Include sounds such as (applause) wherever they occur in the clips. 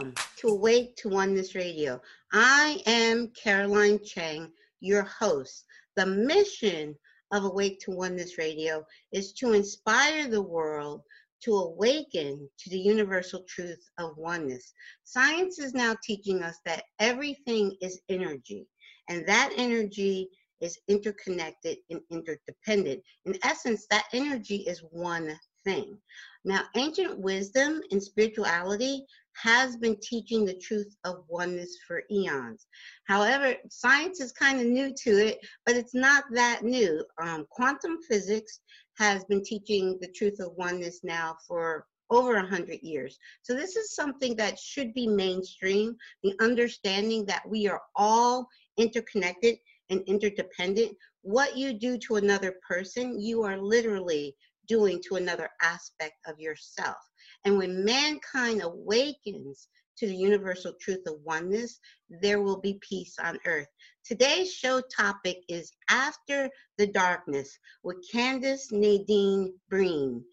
Welcome to Awake to Oneness Radio. I am Caroline Chang, your host. The mission of Awake to Oneness Radio is to inspire the world to awaken to the universal truth of oneness. Science is now teaching us that everything is energy, and that energy is interconnected and interdependent. In essence, that energy is one thing. Now, ancient wisdom and spirituality has been teaching the truth of oneness for eons. However, science is kind of new to it, but it's not that new. Um, quantum physics has been teaching the truth of oneness now for over a 100 years. So, this is something that should be mainstream the understanding that we are all interconnected and interdependent. What you do to another person, you are literally doing to another aspect of yourself. And when mankind awakens to the universal truth of oneness, there will be peace on earth. Today's show topic is After the Darkness with Candace Nadine Breen.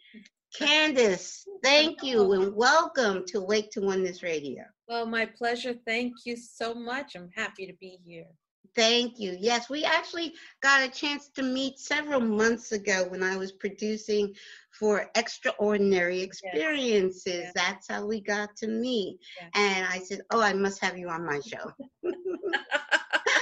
Candace, thank you and welcome to Wake to Oneness Radio. Well, my pleasure. Thank you so much. I'm happy to be here. Thank you. Yes, we actually got a chance to meet several months ago when I was producing for Extraordinary Experiences. That's how we got to meet. And I said, Oh, I must have you on my show. (laughs)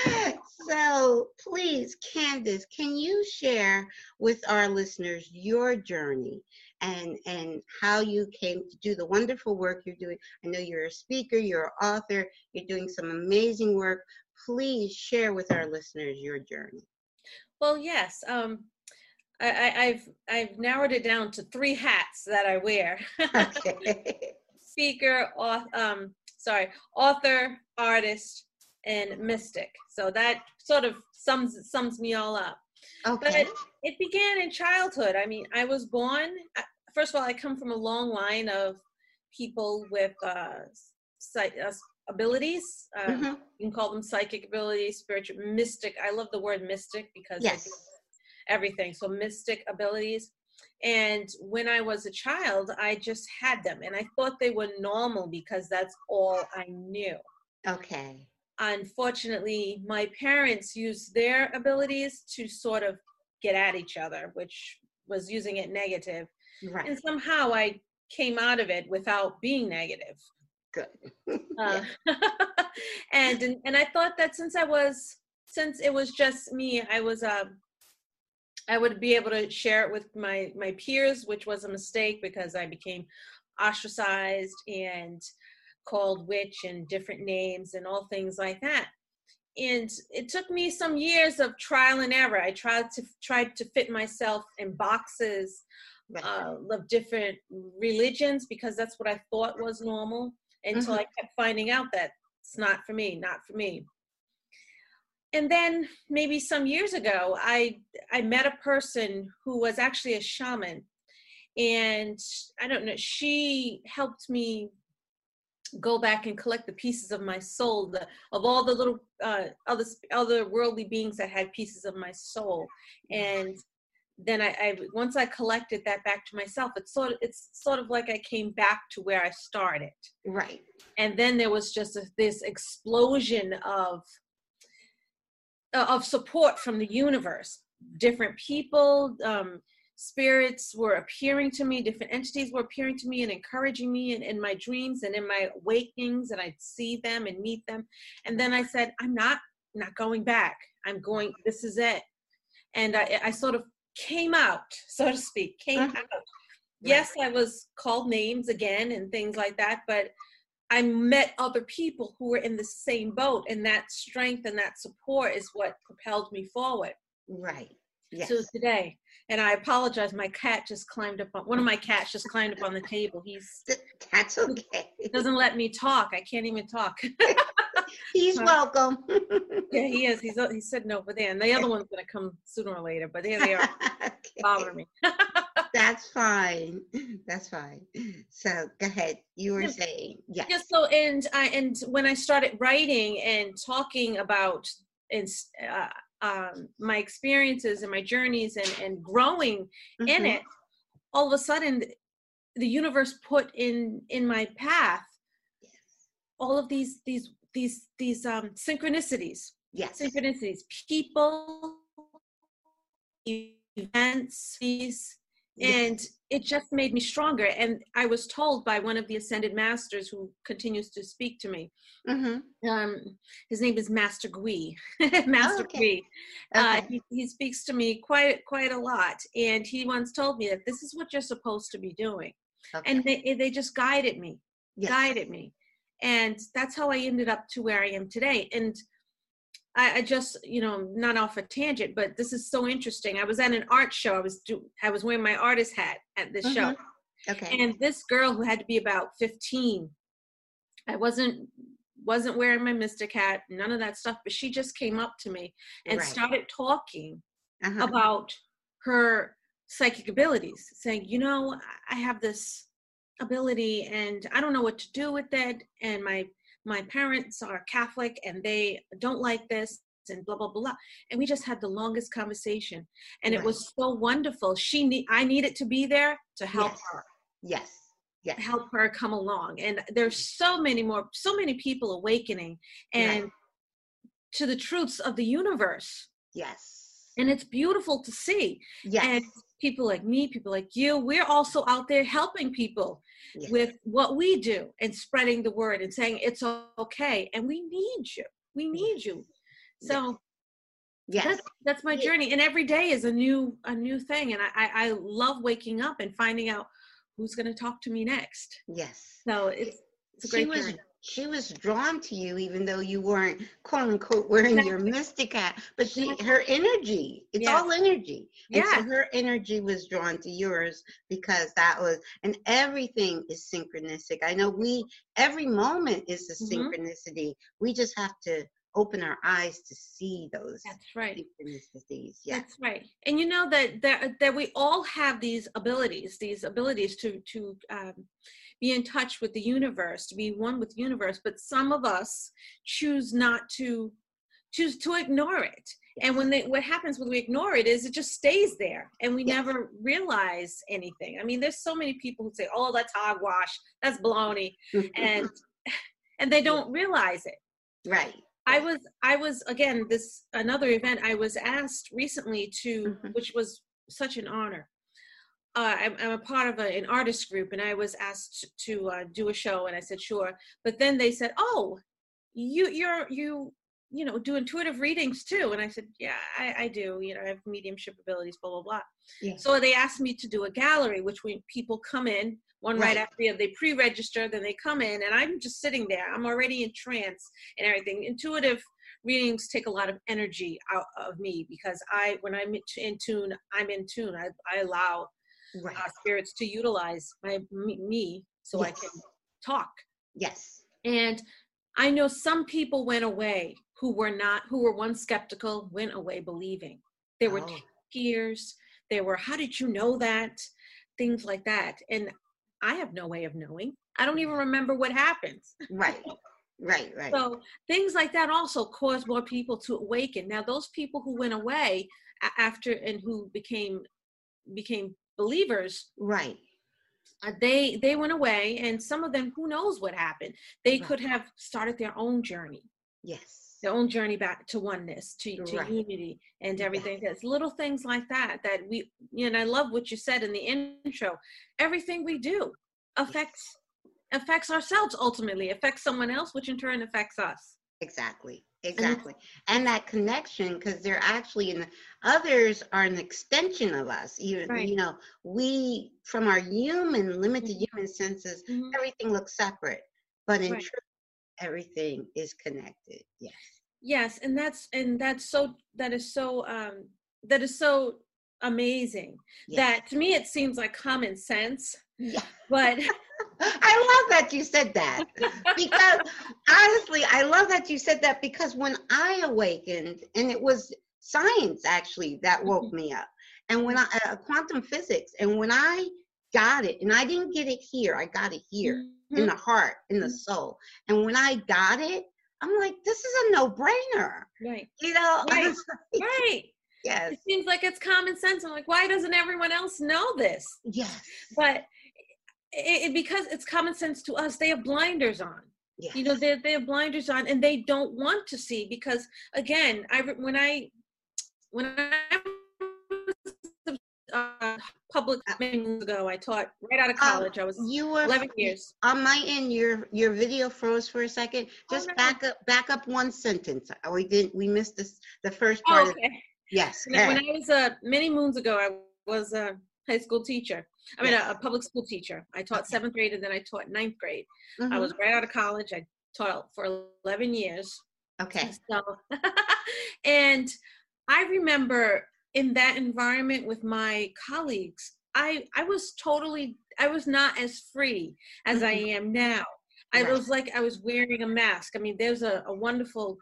(laughs) so please, Candace, can you share with our listeners your journey and and how you came to do the wonderful work you're doing? I know you're a speaker, you're an author, you're doing some amazing work. Please share with our listeners your journey. Well, yes. Um, I, I, I've I've narrowed it down to three hats that I wear: Okay. (laughs) speaker, author, um, sorry, author, artist, and mystic. So that sort of sums sums me all up. Okay. But it began in childhood. I mean, I was born. First of all, I come from a long line of people with uh, psych, uh, abilities. Uh, Mhm. You can call them psychic abilities, spiritual, mystic. I love the word mystic because Yes. everything. So mystic abilities. And when I was a child, I just had them, and I thought they were normal because that's all I knew. Okay. Unfortunately, my parents used their abilities to sort of get at each other, which was using it negative. Right. And somehow I came out of it without being negative. Good. (laughs) Uh, and, (laughs) and and I thought that since I was since it was just me, I was uh, I would be able to share it with my my peers, which was a mistake because I became ostracized and called witch and different names and all things like that. And it took me some years of trial and error. I tried to tried to fit myself in boxes uh, of different religions because that's what I thought was normal until Mhm. I kept finding out that it's not for me, not for me. And then maybe some years ago, I I met a person who was actually a shaman, and I don't know. She helped me go back and collect the pieces of my soul, the, of all the little uh, other other worldly beings that had pieces of my soul, and then I, I once I collected that back to myself, it's sort of it's sort of like I came back to where I started, Right. and then there was just a, this explosion of uh, of support from the universe. Different people, um, spirits were appearing to me. Different entities were appearing to me and encouraging me in, in my dreams and in my awakenings, and I'd see them and meet them. And then I said, I'm not not going back. I'm going. This is it. And I, I sort of came out, so to speak, came Mhm. out. yes, I was called names again and things like that, but I met other people who were in the same boat, and that strength and that support is what propelled me forward. Right. Yes. So today, and I apologize, my cat just climbed up on one of my cats just climbed up on the table. He's (laughs) That's okay. doesn't let me talk. I can't even talk. (laughs) He's welcome. yeah, he is. He's he's sitting over there, and the other one's gonna come sooner or later. But there they are, (laughs) Okay. bothering me. (laughs) That's fine. That's fine. So go ahead. You were Yeah. saying yes. Yeah. So and I and when I started writing and talking about and uh, um, my experiences and my journeys and and growing in Mhm. it, all of a sudden, the universe put in in my path all of these these these these um synchronicities Yes. synchronicities people events these and it just made me stronger and i was told by one of the ascended masters who continues to speak to me hmm um his name is master gui (laughs) master okay. gui uh, Okay. he, he speaks to me quite quite a lot and he once told me that this is what you're supposed to be doing Okay. and they they just guided me Yes. guided me and that's how i ended up to where i am today and I, I just you know not off a tangent but this is so interesting i was at an art show i was do, i was wearing my artist hat at this show Mhm. Okay. and this girl who had to be about 15 i wasn't wasn't wearing my mystic hat none of that stuff but she just came up to me and Right. started talking Uh-huh. about her psychic abilities saying you know i have this ability and i don't know what to do with it and my my parents are catholic and they don't like this and blah blah blah and we just had the longest conversation and it was so wonderful she need i needed to be there to help Yes. her yes. Yes. help her come along and there's so many more so many people awakening and Right. to the truths of the universe Yes. and it's beautiful to see Yes. and people like me people like you we're also out there helping people yes. with what we do and spreading the word and saying it's okay and we need you we need you so yes. that's that's my journey and every day is a new a new thing and i i, I love waking up and finding out who's going to talk to me next yes. so it's it's a she great was journey. She was drawn to you even though you weren't quote unquote wearing your mystic hat but she her energy it's Yeah. all energy and Yeah. so her energy was drawn to yours because that was and everything is synchronistic i know we every moment is a Mhm. synchronicity we just have to open our eyes to see those that's right synchronicities yeah That's right. And you know that that that we all have these abilities, these abilities to to um, be in touch with the universe, to be one with the universe. But some of us choose not to choose to ignore it. And when they, what happens when we ignore it is it just stays there, and we never realize anything. I mean, there's so many people who say, "Oh, that's hogwash, that's baloney," (laughs) and and they don't realize it. right I was I was again this another event I was asked recently to Mhm. which was such an honor. Uh, I'm, I'm a part of a, an artist group and I was asked to uh, do a show and I said sure. But then they said, "Oh, you you're you you know do intuitive readings too." And I said, "Yeah, I, I do. You know, I have mediumship abilities, blah blah blah." Yeah. So they asked me to do a gallery, which when people come in one right, Right. after the other, they pre-register, then they come in, and I'm just sitting there. I'm already in trance and everything. Intuitive readings take a lot of energy out of me because I, when I'm in tune, I'm in tune. I, I allow right uh, spirits to utilize my me, me so I can talk. yes And I know some people went away who were not, who were once skeptical, went away believing. There were Oh. tears. There were, how did you know that? Things like that. And I have no way of knowing. I don't even remember what happens. right right right So things like that also cause more people to awaken. Now, those people who went away after and who became became believers, right uh, they they went away, and some of them, who knows what happened? They Right. could have started their own journey, yes their own journey back to oneness, to, to Right. unity, and Yes. everything. There's little things like that that we. You know, and I love what you said in the intro. Everything we do affects affects ourselves ultimately affects someone else which in turn affects us Exactly. Exactly. And that connection, because they're actually in the, others are an extension of us. You, Right. you know, we from our human, limited Mhm. human senses, Mhm. everything looks separate. But in Right. truth, everything is connected. Yes. yes and that's and that's so that is so um that is so amazing that to me it seems like common sense Yeah. but (laughs) I love that you said that because honestly, I love that you said that because when I awakened, and it was science actually that woke me up, and when I uh, quantum physics, and when I got it, and I didn't get it here, I got it here in Mhm. the heart, in the Mhm. soul, and when I got it, I'm like, this is a no-brainer, right you know? (laughs) Right. right yes, it seems like it's common sense. I'm like why doesn't everyone else know this? Yes, but it, it, because it's common sense to us they have blinders on. Yes. you know they they have blinders on and they don't want to see because again i when i when i was uh, public many moons ago i taught right out of Um, college. I was you were 11 years. On my end your your video froze for a second. Oh, just no. back up back up one sentence. Uh, we didn't we missed this the first oh, part of, okay yes when, I- when i was uh, many moons ago i was a high school teacher i mean Yes. a, a public school teacher i taught seventh grade and then i taught ninth grade i Mhm. was right out of college i taught for 11 years okay (laughs) So, and I remember in that environment with my colleagues, I I was totally I was not as free as I am now. I Right. was like I was wearing a mask. I mean, there's a, a wonderful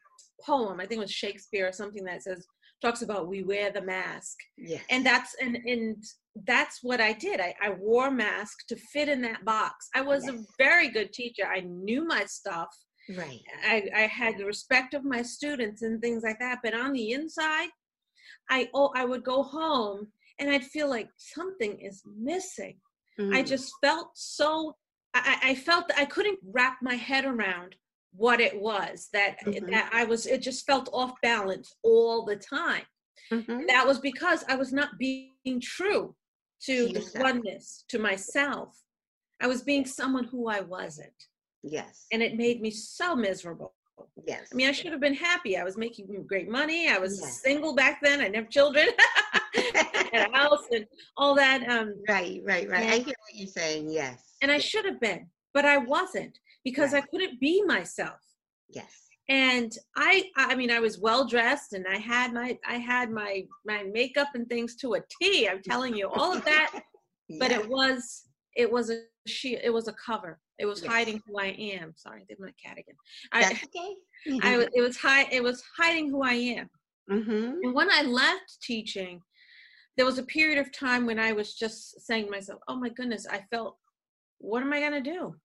poem, I think it was Shakespeare or something that says talks about we wear the mask. yes And that's and and that's what I did. I, I wore a mask to fit in that box. I was a very good teacher. I knew my stuff. right I, I had the respect of my students and things like that. But on the inside, I oh I would go home and I'd feel like something is missing. I Mm. just felt so I, I I felt that I couldn't wrap my head around what it was that Mhm. that I was it just felt off balance all the time. Mhm. That was because I was not being true to the oneness, to myself. I was being someone who I wasn't. yes And it made me so miserable. yes I mean, I should have been happy. I was making great money. I was Yeah. single back then. I didn't have children, (laughs) had a (laughs) house, and all that. Um, right right right i hear what you're saying yes and I should have been, but I wasn't because I couldn't be myself. yes And I, I mean, I was well dressed, and I had my, I had my, my makeup and things to a T. I'm telling you, all of that. (laughs) But it was, it was a she, it was a cover. It was Yes. hiding who I am. Sorry, I did my cat again. that's I, okay (laughs) I it was high, it was hiding who I am. mm-hmm. And when I left teaching, there was a period of time when I was just saying to myself, oh my goodness, I felt, what am I going to do?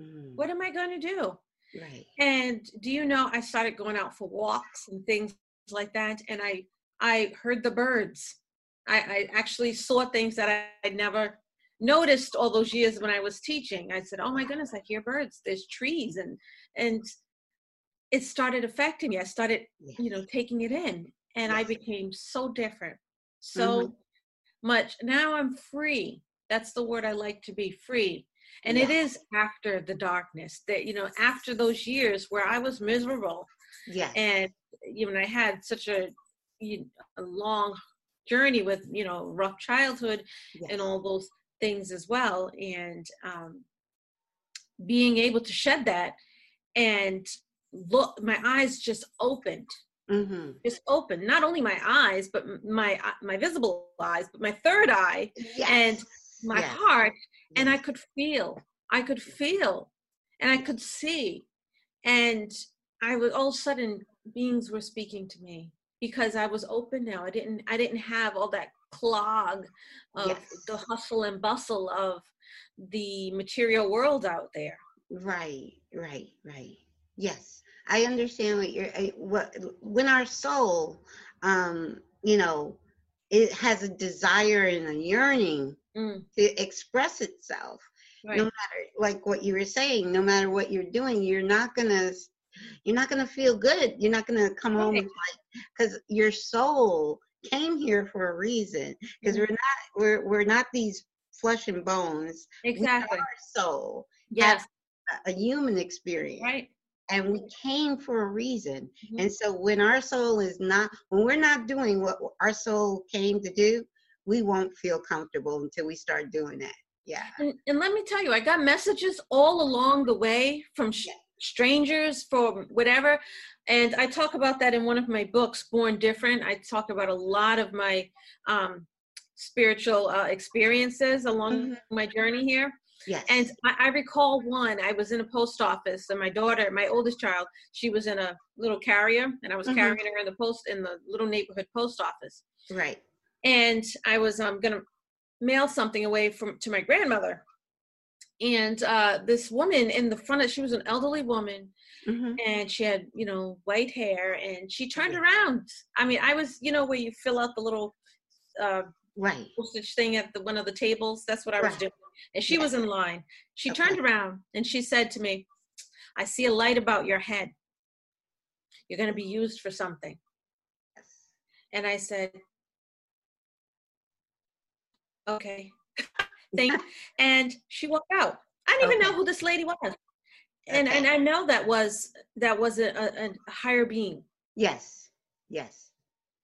Mm. What am I going to do? right And do you know, I started going out for walks and things like that. And I, I heard the birds. I, I actually saw things that I, I'd never noticed all those years when I was teaching. I said, oh my goodness, I hear birds. There's trees. And, and it started affecting me. I started yes. you know taking it in and i became so different so much now i'm free that's the word i like to be free and it Yes. is after the darkness that you know after those years where i was miserable yeah and you know i had such a, you a long journey with you know rough childhood yes. and all those things as well and um, being able to shed that and look my eyes just opened mm-hmm. just open not only my eyes but my uh, my visible eyes but my third eye yes. and my yes. heart and i could feel i could feel and i could see and i was all of a sudden beings were speaking to me because i was open now i didn't i didn't have all that clog of Yes. the hustle and bustle of the material world out there Right, right, right. Yes, I understand what you're. What when our soul, um, you know, it has a desire and a yearning Mm, to express itself. right No matter, like what you were saying, no matter what you're doing, you're not gonna, you're not gonna feel good. You're not gonna come home Right. and like, because your soul came here for a reason. Because Mhm. we're not, we're we're not these flesh and bones. exactly We soul, yes a- a human experience. right and we came for a reason. Mhm. And so when our soul is not, when we're not doing what our soul came to do, we won't feel comfortable until we start doing that. Yeah. And, and let me tell you, I got messages all along the way from sh- Yeah. strangers from whatever. And I talk about that in one of my books, Born Different. I talk about a lot of my um, spiritual uh, experiences along Mhm. my journey here. Yes. And I, I recall one, I was in a post office and my daughter, my oldest child, she was in a little carrier and I was Mhm. carrying her in the post in the little neighborhood post office. right. And I was um, gonna mail something away from to my grandmother. And uh, this woman in the front of she was an elderly woman hmm and she had, you know, white hair and she turned around. I mean, I was, you know, where you fill out the little uh, Right. postage thing at the one of the tables. That's what I was Right. doing. And she Yeah. was in line. She Okay. turned around and she said to me, I see a light about your head. You're going to be used for something. Yes. And I said, okay. (laughs) Thank And she walked out. I didn't even know who this lady was. And and I know that was that was a, a, a higher being. Yes. Yes.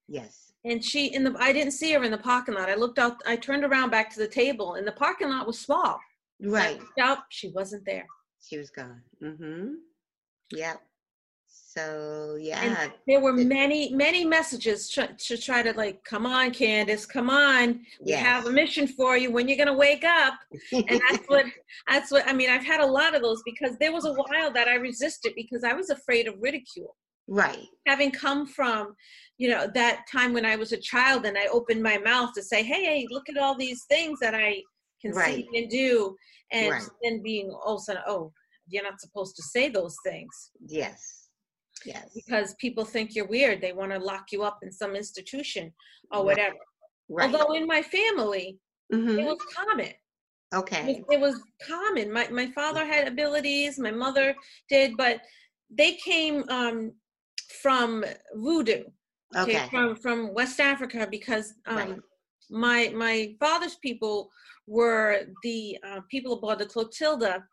Yes. And she in the I didn't see her in the parking lot. I looked out, I turned around back to the table and the parking lot was small. Right. out, she wasn't there. She was gone. Mm-hmm. Yep. So yeah. And there were many, many messages tr- to try to like, come on, Candace, come on. We have a mission for you when you're gonna wake up. And that's what (laughs) that's what I mean. I've had a lot of those because there was a while that I resisted because I was afraid of ridicule. Right. Having come from, you know, that time when I was a child and I opened my mouth to say, Hey, look at all these things that I can Right. see and do and Right. then being all of a sudden, oh, you're not supposed to say those things. Yes. Yes. because people think you're weird. They want to lock you up in some institution or Right. whatever. Right. Although in my family, it hmm was common. Okay. was, it was common. My my father had abilities, my mother did, but they came um, from voodoo, okay, Okay. from from West Africa because um, Right. my my father's people were the uh, people aboard the Clotilda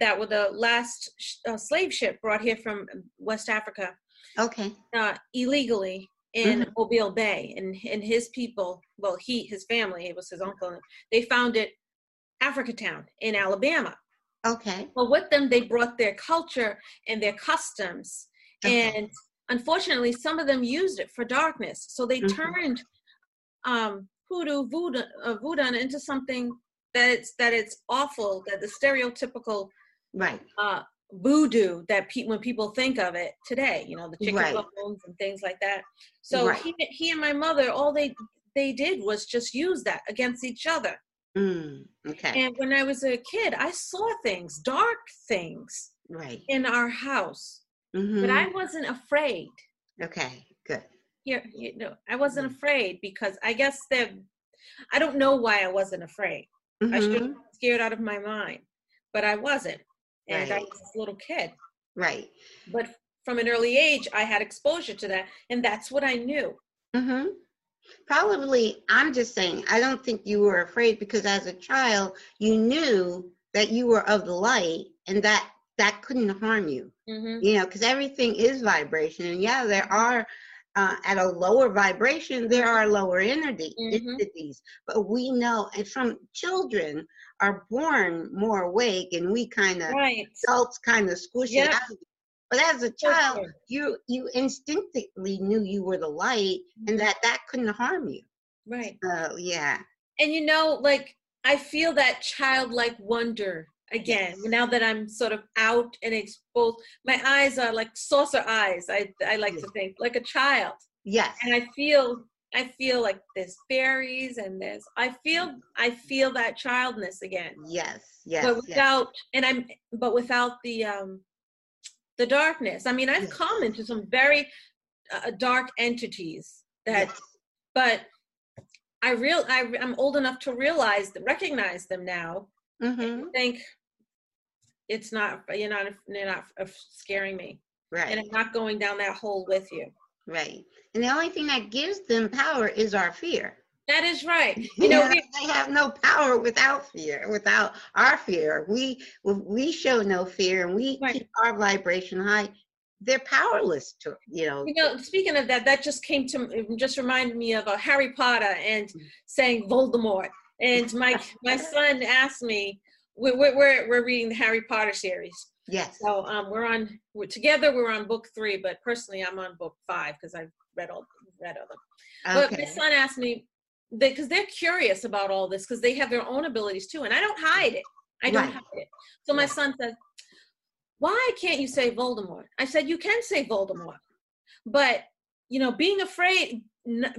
that were the last sh- uh, slave ship brought here from West Africa Okay. uh, illegally in Mm-hmm. Mobile Bay, and and his people, well, he his family, it was his uncle. They found it Africa Town in Alabama. Okay. Well, with them, they brought their culture and their customs, Okay. and unfortunately, some of them used it for darkness. So they Mhm. turned um, hoodoo, voodoo, uh, voodoo into something that it's that it's awful. That the stereotypical Right. uh, voodoo that pe- when people think of it today, you know, the chicken Right. bones and things like that. So Right. he, he and my mother, all they they did was just use that against each other. Mm. Okay. And when I was a kid, I saw things, dark things, right. in our house, hmm but I wasn't afraid. Okay. Good. Here, you know, I wasn't Mhm. afraid because I guess that I don't know why I wasn't afraid. I should have Mhm. been scared out of my mind, but I wasn't, and I was a little kid. Right. but from an early age i had exposure to that and that's what i knew hmm Probably, I'm just saying, I don't think you were afraid because as a child, you knew that you were of the light and that that couldn't harm you. mm-hmm. You know, because everything is vibration. And yeah, there are, uh, at a lower vibration, there are lower energy, Mhm. entities. But we know, and from children are born more awake and we kind of, right adults kind of squish Yeah. it out. But as a child, sure. you you instinctively knew you were the light and that that couldn't harm you. right So yeah, and you know like i feel that childlike wonder again Yes. now that i'm sort of out and exposed my eyes are like saucer eyes i i like to think like a child yes, and i feel i feel like there's fairies and there's i feel i feel that childness again yes, yes, but yes. without and i'm but without the um the darkness i mean i've Yes. come into some very uh, dark entities that Yes. but i real I, i'm old enough to realize recognize them now Mhm, and think it's not you're not you're not scaring me Right. and i'm not going down that hole with you right. And the only thing that gives them power is our fear. That is right. (laughs) You know, we- they have no power without fear, without our fear. We we show no fear and we Right. keep our vibration high. They're powerless to you know. You know, speaking of that, that just came to just reminded me of uh, Harry Potter and saying Voldemort. And (laughs) my my son asked me, we're we're we're reading the Harry Potter series. yes. So um, we're on we're together. We're on book three, but personally, I'm on book five because I've read all read all them. Okay. But my son asked me because they, are curious about all this because they have their own abilities too, and I don't hide it. I don't Right. hide it. So my Right. son said, "Why can't you say Voldemort?" I said, "You can say Voldemort, but you know, being afraid,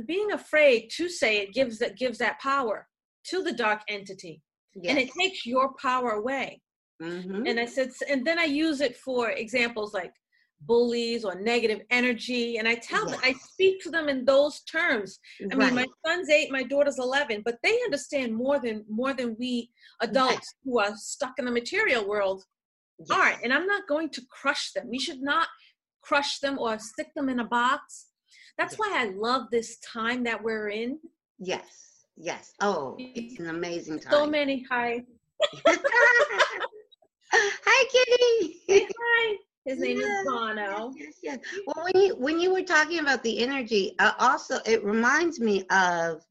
being afraid to say it gives that gives that power to the dark entity, and it takes your power away." Mhm. and I said, and then I use it for examples like bullies or negative energy, and I tell them, I speak to them in those terms. I mean, my son's eight, my daughter's eleven, but they understand more than more than we adults who are stuck in the material world are. And I'm not going to crush them. We should not crush them or stick them in a box. That's Yes. why I love this time that we're in. Yes. Yes. Oh, it's an amazing time. So many hi, (laughs) Hi, Kitty. hi. His name Yes, is Bono. Yes, yes. Well, when you when you were talking about the energy, uh, also it reminds me of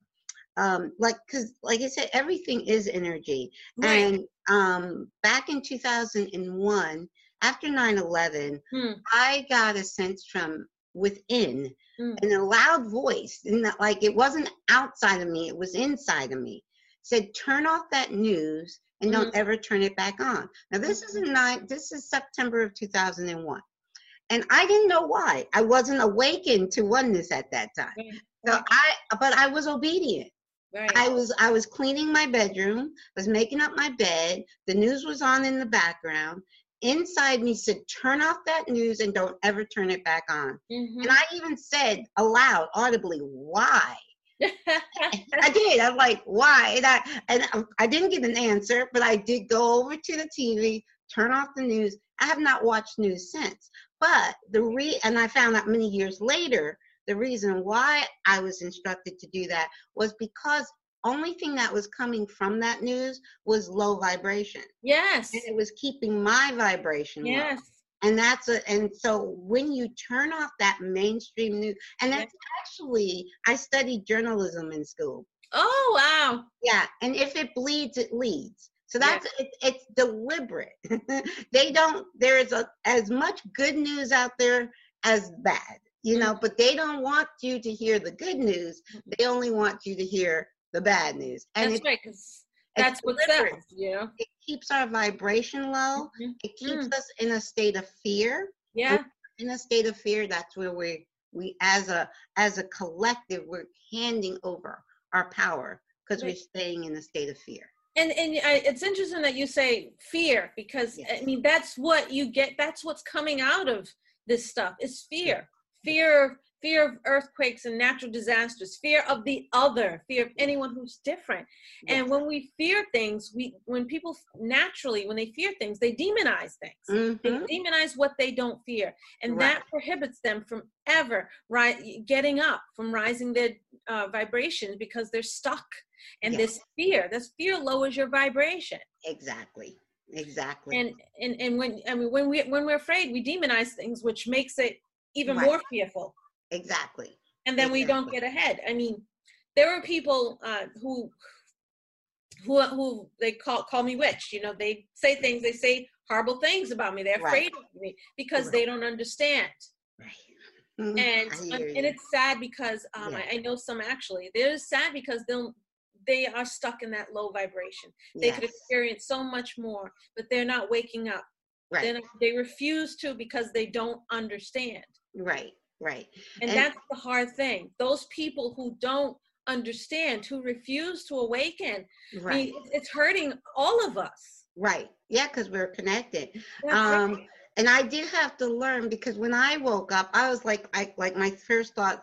um like because like i said everything is energy Right. and um back in 2001 after 9-11 Hmm. i got a sense from within Mm. in a loud voice and that like it wasn't outside of me it was inside of me said turn off that news and Mm-hmm. don't ever turn it back on now this is in nine this is september of 2001 and i didn't know why i wasn't awakened to oneness at that time Right. so i but i was obedient Right. I was I was cleaning my bedroom, was making up my bed. The news was on in the background. Inside me said, "Turn off that news and don't ever turn it back on." Mhm. And I even said aloud, audibly, "Why?" (laughs) I did. I'm like, "Why?" And I and I didn't get an answer, but I did go over to the TV, turn off the news. I have not watched news since. But the re and I found out many years later the reason why I was instructed to do that was because only thing that was coming from that news was low vibration. Yes. and it was keeping my vibration low. Yes. and that's a and so when you turn off that mainstream news and that's actually i studied journalism in school. Oh wow. yeah and if it bleeds it leads. So that's it, it's deliberate. (laughs) They don't there's a as much good news out there as bad you know mm. but they don't want you to hear the good news. They only want you to hear the bad news and That's it, right, because that's what sells, you know. it keeps our vibration low Mhm. it keeps us in a state of fear Yeah. in a state of fear that's where we we as a as a collective we're handing over our power because Right. we're staying in a state of fear And and I, it's interesting that you say fear because I mean that's what you get. That's what's coming out of this stuff is fear. Fear, fear of earthquakes and natural disasters. Fear of the other. Fear of anyone who's different. And when we fear things, we when people naturally when they fear things, they demonize things. They Mhm. demonize what they don't fear, and Right. that prohibits them from ever ri- getting up, from rising their uh, vibrations because they're stuck. And this fear, this fear lowers your vibration. exactly exactly And and and when I mean when we when we're afraid, we demonize things, which makes it even Right. more fearful. Exactly And then we don't get ahead. I mean, there are people uh, who who who they call call me witch. You know, they say things, they say horrible things about me. They're Right. afraid of me because Right. they don't understand. right Mhm. and I and it's sad because um, Yeah. I, I know some actually they're sad because they'll they are stuck in that low vibration they could experience so much more but they're not waking up right not, they refuse to because they don't understand right right. And, And- that's the hard thing. Those people who don't understand who refuse to awaken I right mean, it's- it's hurting all of us. Right. Yeah because we're connected. That's um right. and i did have to learn because when i woke up i was like I, like my first thought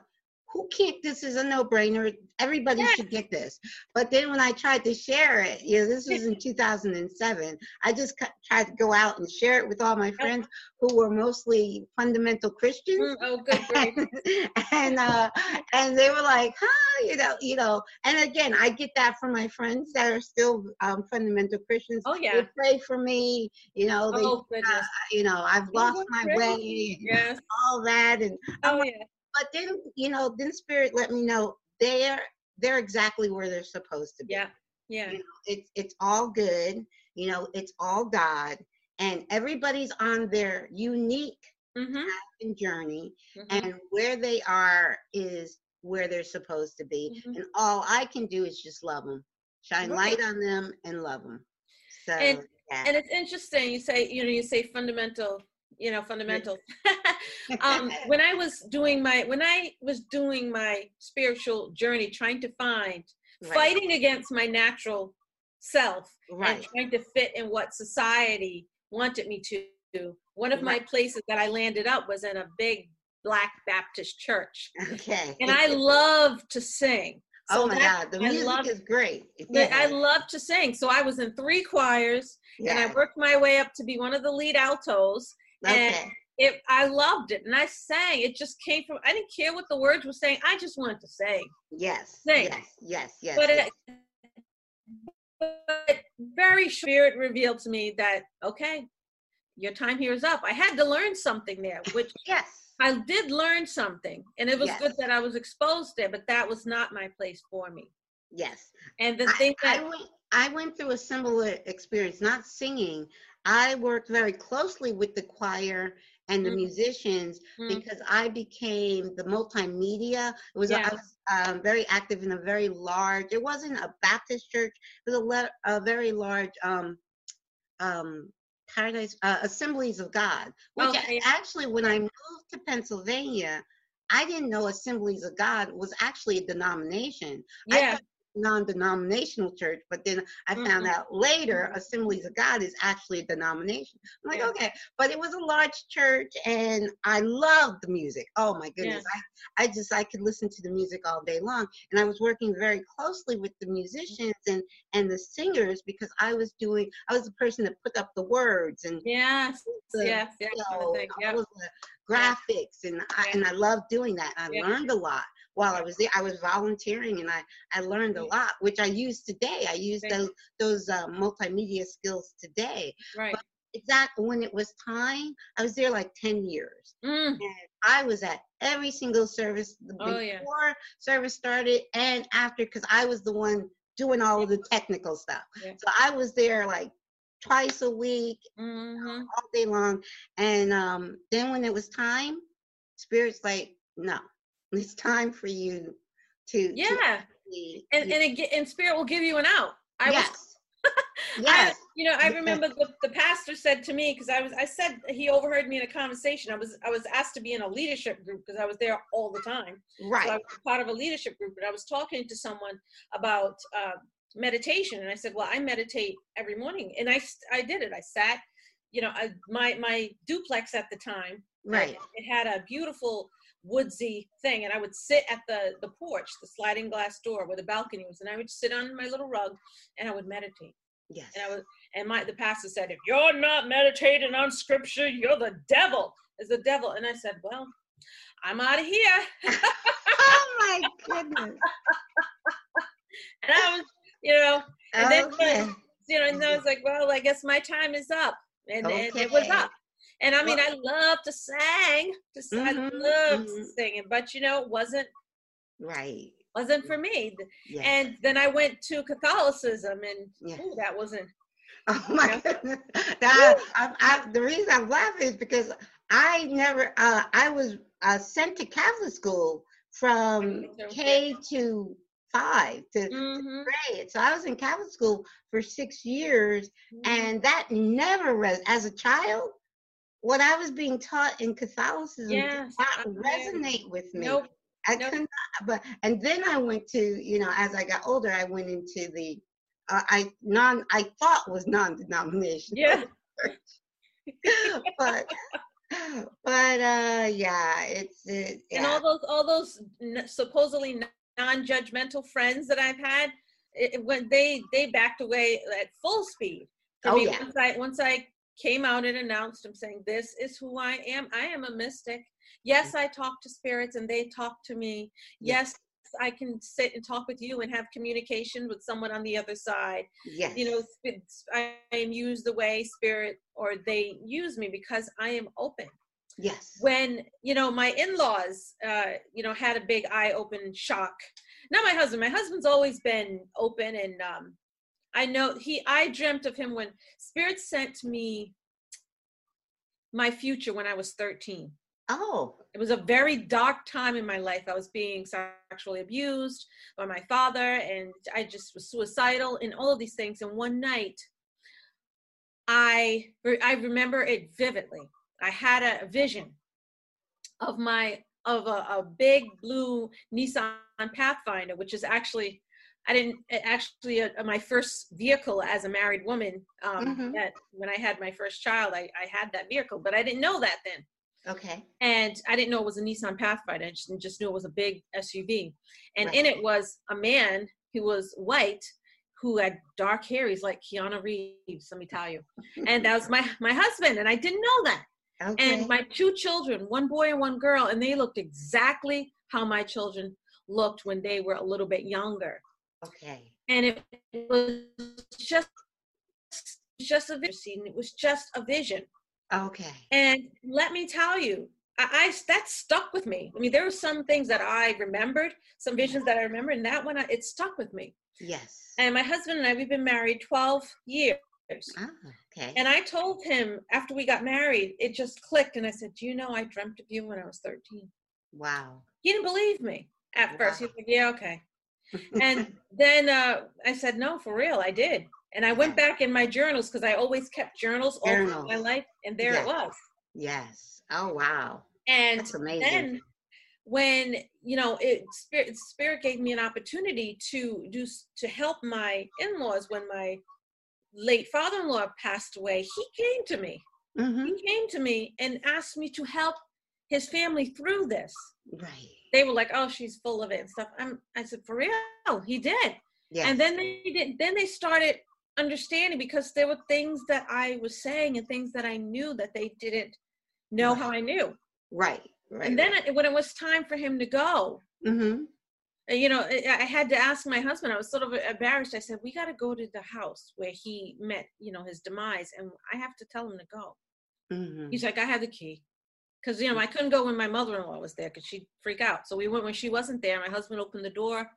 who can't? This is a no-brainer. Everybody Yeah. should get this. But then when I tried to share it, you know, this was in (laughs) 2007. I just cu- tried to go out and share it with all my friends who were mostly fundamental Christians. Mm, oh, good grief. (laughs) and uh and they were like huh you know you know and again i get that from my friends that are still um fundamental christians Oh, yeah. they pray for me you know they Oh, goodness. you know i've lost my way and Yes. all that and Oh, yeah. But then you know then spirit let me know they're they're exactly where they're supposed to be Yeah. Yeah. you know, it's it's all good you know it's all god and everybody's on their unique Mm-hmm. journey hmm and where they are is where they're supposed to be Mhm. and all i can do is just love them shine light on them and love them so And- yeah. And it's interesting. You say, you know, you say fundamental. You know, fundamental. (laughs) um, when I was doing my when I was doing my spiritual journey, trying to find Right. fighting against my natural self and trying to fit in what society wanted me to. do One of my places that I landed up was in a big black Baptist church, okay and I love to sing. oh my that- god the I music love- is great But I love to sing, so I was in three choirs, and I worked my way up to be one of the lead altos. And it, I loved it, and I sang. It just came from. I didn't care what the words were saying. I just wanted to sing. yes sing. yes yes yes But yes. it, but very spirit revealed to me that okay, your time here is up. I had to learn something there, which (laughs) yes I did learn something, and it was good that I was exposed there. But that was not my place for me. yes And the I, thing I went I went through a similar experience, not singing. I worked very closely with the choir and the Mm. musicians Mm. because I became the multimedia. It was I was um, very active in a very large. It wasn't a Baptist church. It was a, le- a very large um, um, paradise uh, assemblies of God. Which Okay. actually, when I moved to Pennsylvania, I didn't know Assemblies of God was actually a denomination. Yeah, non-denominational church, but then I found Mhm. out later Assemblies of God is actually a denomination. I'm like, Yeah. okay, but it was a large church, and I loved the music. Oh my goodness, I I just I could listen to the music all day long, and I was working very closely with the musicians and and the singers because I was doing I was the person that put up the words and yes, the yes, you kind of thing. Yeah. all of the graphics and I and I loved doing that. I Yeah. learned a lot while I was there. I was volunteering and I I learned a lot, which I use today. I use those those uh, multimedia skills today. Right. Exactly when it was time, I was there like ten years. Mm. And I was at every single service the- Oh, yeah. before service started and after because I was the one doing all of the technical stuff. Yeah. So I was there like twice a week hmm all day long. And um, then when it was time, Spirit's like, no, it's time for you to. to Yeah, actually- and and it, and spirit will give you an out. I was yes. (laughs) I, yes. you know, I remember the, the pastor said to me because I was I said he overheard me in a conversation. I was I was asked to be in a leadership group because I was there all the time. So I right. was part of a leadership group, and I was talking to someone about uh, meditation, and I said, "Well, I meditate every morning," and I I did it. I sat, you know, I, my my duplex at the time. Right. It had a beautiful woodsy thing, and I would sit at the the porch, the sliding glass door where the balcony was, and I would sit on my little rug, and I would meditate. Yes. And I was, and my the pastor said, if you're not meditating on scripture, you're the devil. Is the devil? And I said, well, I'm out of here. (laughs) oh my goodness. (laughs) And I was, you know, and then you know, and I mm-hmm. was like, well, I guess my time is up, and, and it was up. And I mean, I love to sing, to sing, I love mhm. singing, but you know, it wasn't Right. wasn't for me. Yes. And then I went to Catholicism, and Yes. ooh, that wasn't. Oh my goodness. That, I, I, the reason I'm laughing is because I never, uh, I was uh, sent to Catholic school from K to five to Mhm. grade. So I was in Catholic school for six years, Mm-hmm. and that never, res- as a child, what I was being taught in Catholicism Yes, did not resonate with me. Nope. I Nope. could not, but and then I went to you know as I got older I went into the uh, I non I thought was non-denominational Yeah. (laughs) but but uh yeah it's it, and all those all those n- supposedly non-judgmental friends that i've had it, when they they backed away at full speed Oh, me yeah. once i once i came out and announced i'm saying this is who i am. I am a mystic. Yes i talk to spirits and they talk to me. Yes i can sit and talk with you and have communication with someone on the other side. Yes. You know i am used the way spirit or they use me because i am open. Yes. When you know my in-laws uh you know had a big eye open shock. Not my husband my husband's always been open and um i know he i dreamt of him when spirit sent me my future when i was 13 oh. It was a very dark time in my life. I was being sexually abused by my father and i just was suicidal and all of these things. And one night i i remember it vividly. I had a vision of my of a, a big blue nissan pathfinder which is actually i didn't actually uh my first vehicle as a married woman um Mhm. that when i had my first child I, I had that vehicle but i didn't know that then okay and I didn't know it was a Nissan Pathfinder. I just, just knew it was a big SUV, and Right. in it was a man who was white, who had dark hair. He's like Keanu Reeves. Let me tell you, and that was my my husband, and I didn't know that. okay And my two children, one boy and one girl, and they looked exactly how my children looked when they were a little bit younger, okay and it was just just a vision. It was just a vision. okay And let me tell you, I, I that stuck with me. I mean, there were some things that I remembered, some visions that I remember, and that one I, it stuck with me. yes And my husband and I, we've been married 12 years. ah, okay And I told him after we got married, it just clicked. And I said, Do you know I dreamt of you when I was 13? wow He didn't believe me at first. He was like, Yeah, okay. And (laughs) then uh, I said, No, for real, I did. And I went back in my journals because I always kept journals all my life. And there Yeah. it was. yes oh wow And That's amazing. then when you know it spirit spirit gave me an opportunity to do to help my in-laws when my late father-in-law passed away he came to me hmm he came to me and asked me to help his family through this right they were like oh she's full of it and stuff. I'm i said for real? He did. Yes and then they did then they started understanding because there were things that i was saying and things that i knew that they didn't know how i knew. Right right and then it, when it was time for him to go mm-hmm. uh, you know I, I had to ask my husband i was sort of embarrassed i said we got to go to the house where he met you know his demise and i have to tell him to go. Mm-hmm. He's like i have the key because you know i couldn't go when my mother-in-law was there because she'd freak out. So we went when she wasn't there my husband opened the door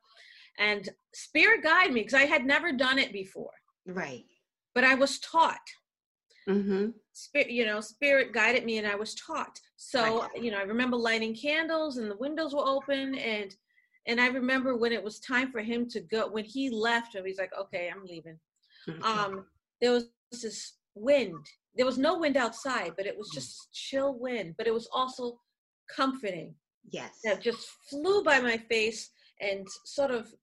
and spirit guided me because i had never done it before. Right. But i was taught. Mm-hmm. Spirit you know spirit guided me and i was taught. So Right. you know i remember lighting candles and the windows were open and and i remember when it was time for him to go when he left and he's like okay i'm leaving. Um there was this wind there was no wind outside but it was just chill wind but it was also comforting. Yes. That just flew by my face and sort of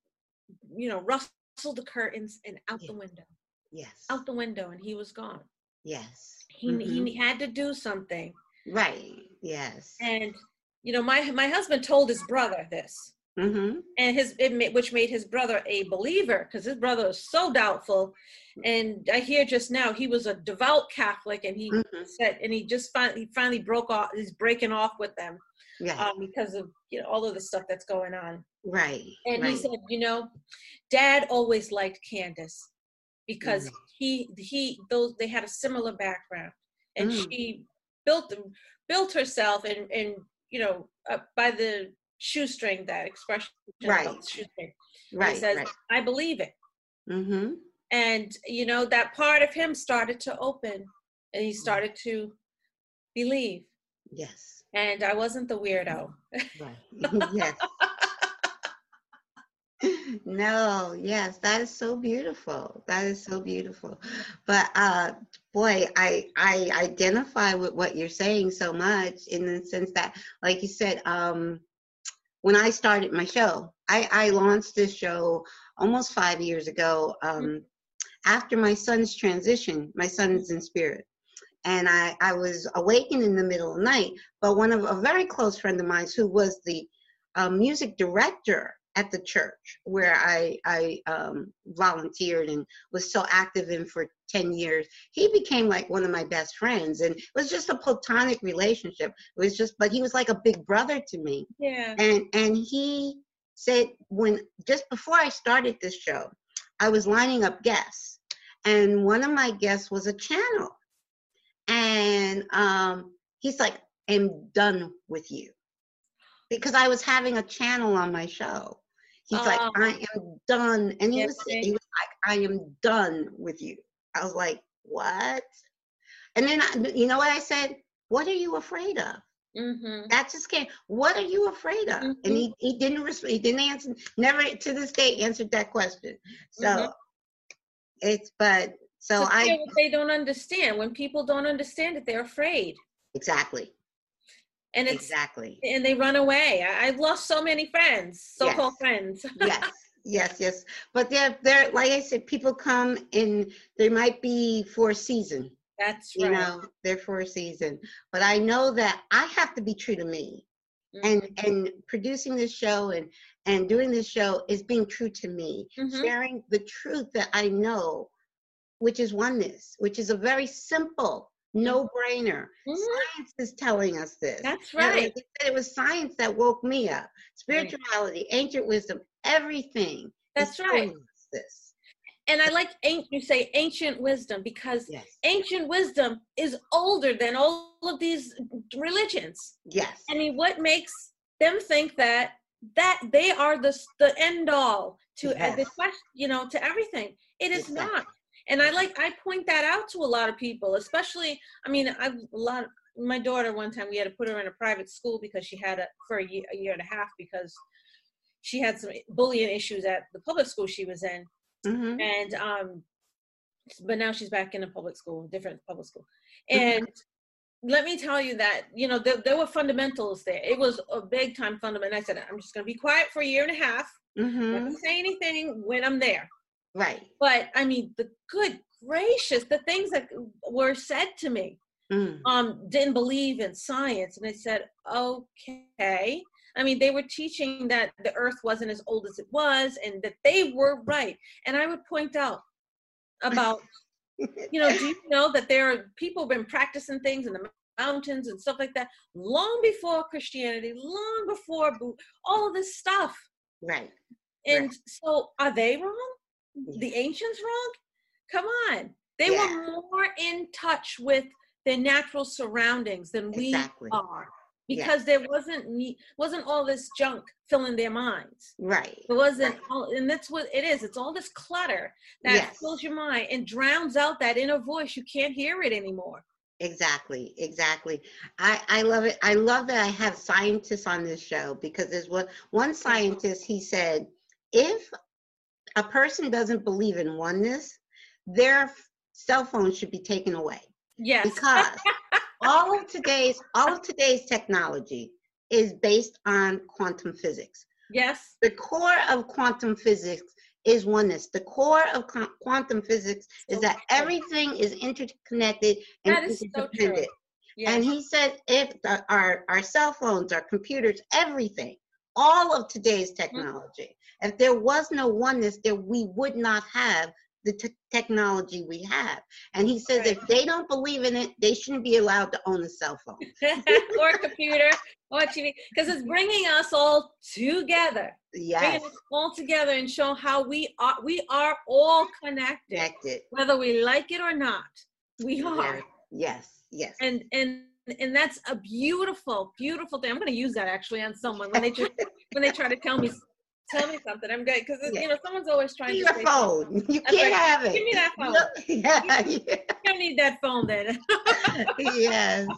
you know rustled the curtains and out the window. Yes. Out the window and he was gone. Yes. He, Mhm. he had to do something. Right. Yes. And you know my my husband told his brother this mm-hmm and his it ma- which made his brother a believer because his brother was so doubtful and i hear just now he was a devout catholic and he Mhm. said and he just finally he finally broke off he's breaking off with them yeah um, because of you know all of the stuff that's going on right and right. he said you know dad always liked candace because Mm. he he those they had a similar background and Mm. she built them built herself and and you know uh, by the shoestring that expression Right. shoestring. Right he says right. I believe it. Mm-hmm. And you know that part of him started to open and he started to believe. Yes. And i wasn't the weirdo. Right. (laughs) Yes. No yes that is so beautiful. That is so beautiful. But uh boy i i identify with what you're saying so much in the sense that like you said um when i started my show i i launched this show almost five years ago um after my son's transition my son's in spirit and I, I was awakened in the middle of the night. But one of a very close friend of mine, who was the uh, music director at the church where I, I um, volunteered and was so active in for 10 years, he became like one of my best friends. And it was just a platonic relationship. It was just, but he was like a big brother to me. Yeah. And, and he said, when just before I started this show, I was lining up guests. And one of my guests was a channel. And um, he's like, I'm done with you because I was having a channel on my show. He's like, Oh. I am done. And he Yes, was he was like, I am done with you. I was like, what? And then I, you know what I said? What are you afraid of? Mm-hmm. That just came. What are you afraid of? And he, he didn't respond. he didn't answer. Never to this day answered that question. So Mhm. it's but so So I they don't understand. When people don't understand it, they're afraid, exactly and it's exactly and they run away. I, I've lost so many friends, so-called Yes. friends. (laughs) yes yes yes. But they're they're like I said, people come in. They might be for a season. That's right. you know they're for a season but i know that i have to be true to me and Mhm. and producing this show and and doing this show is being true to me Mhm. sharing the truth that i know which is oneness which is a very simple no brainer Mhm. science is telling us this That's right. like said, it was science that woke me up spirituality ancient wisdom everything That's right. this And I like you say ancient wisdom because yes ancient wisdom is older than all of these religions. yes I mean, what makes them think that that they are the the end all to uh, the question, you know, to everything? It is Exactly. not. And I like I point that out to a lot of people, especially. I mean, I've a lot. My daughter one time we had to put her in a private school because she had a for a year, a year and a half because she had some bullying issues at the public school she was in hmm and um but now she's back in a public school different public school Mhm. and let me tell you that you know there, there were fundamentals there it was a big time fundamental i said i'm just going to be quiet for a year and a half not hmm going to say anything when i'm there right. But i mean the good gracious the things that were said to me Mm. um didn't believe in science and i said okay. I mean they were teaching that the earth wasn't as old as it was and that they were right. And i would point out about you know do you (laughs) know that there are people been practicing things in the mountains and stuff like that long before christianity long before all of this stuff? Right. And so are they wrong the ancients wrong come on they Yeah. were more in touch with their natural surroundings than we Exactly. are Yeah. because there wasn't wasn't all this junk filling their minds right it wasn't Right. all, and that's what it is it's all this clutter that Yes. fills your mind and drowns out that inner voice you can't hear it anymore exactly exactly i i love it i love that i have scientists on this show because there's one one scientist he said if a person doesn't believe in oneness their cell phone should be taken away yes because all of today's all of today's technology is based on quantum physics yes the core of quantum physics is oneness. The core of qu- quantum physics is that true. everything is interconnected and That is so true. yes. And he said if the, our, our cell phones, our computers, everything, all of today's Mm-hmm. technology, if there was no oneness, there we would not have the te- technology we have. And he says if they don't believe in it, they shouldn't be allowed to own a cell phone. (laughs) or a computer. Or TV because it's bringing us all together. Yes, us all together and show how we are we are all connected. Connected. whether we like it or not we are. Yes, yes, yes. and and and that's a beautiful beautiful thing. I'm going to use that actually on someone when they just (laughs) when they try to tell me tell me something i'm good because you know someone's always trying Give to me your phone. You That's can't right. have it. Give me that phone. No- (laughs) yeah, yeah. you (laughs) don't need that phone then (laughs) yes,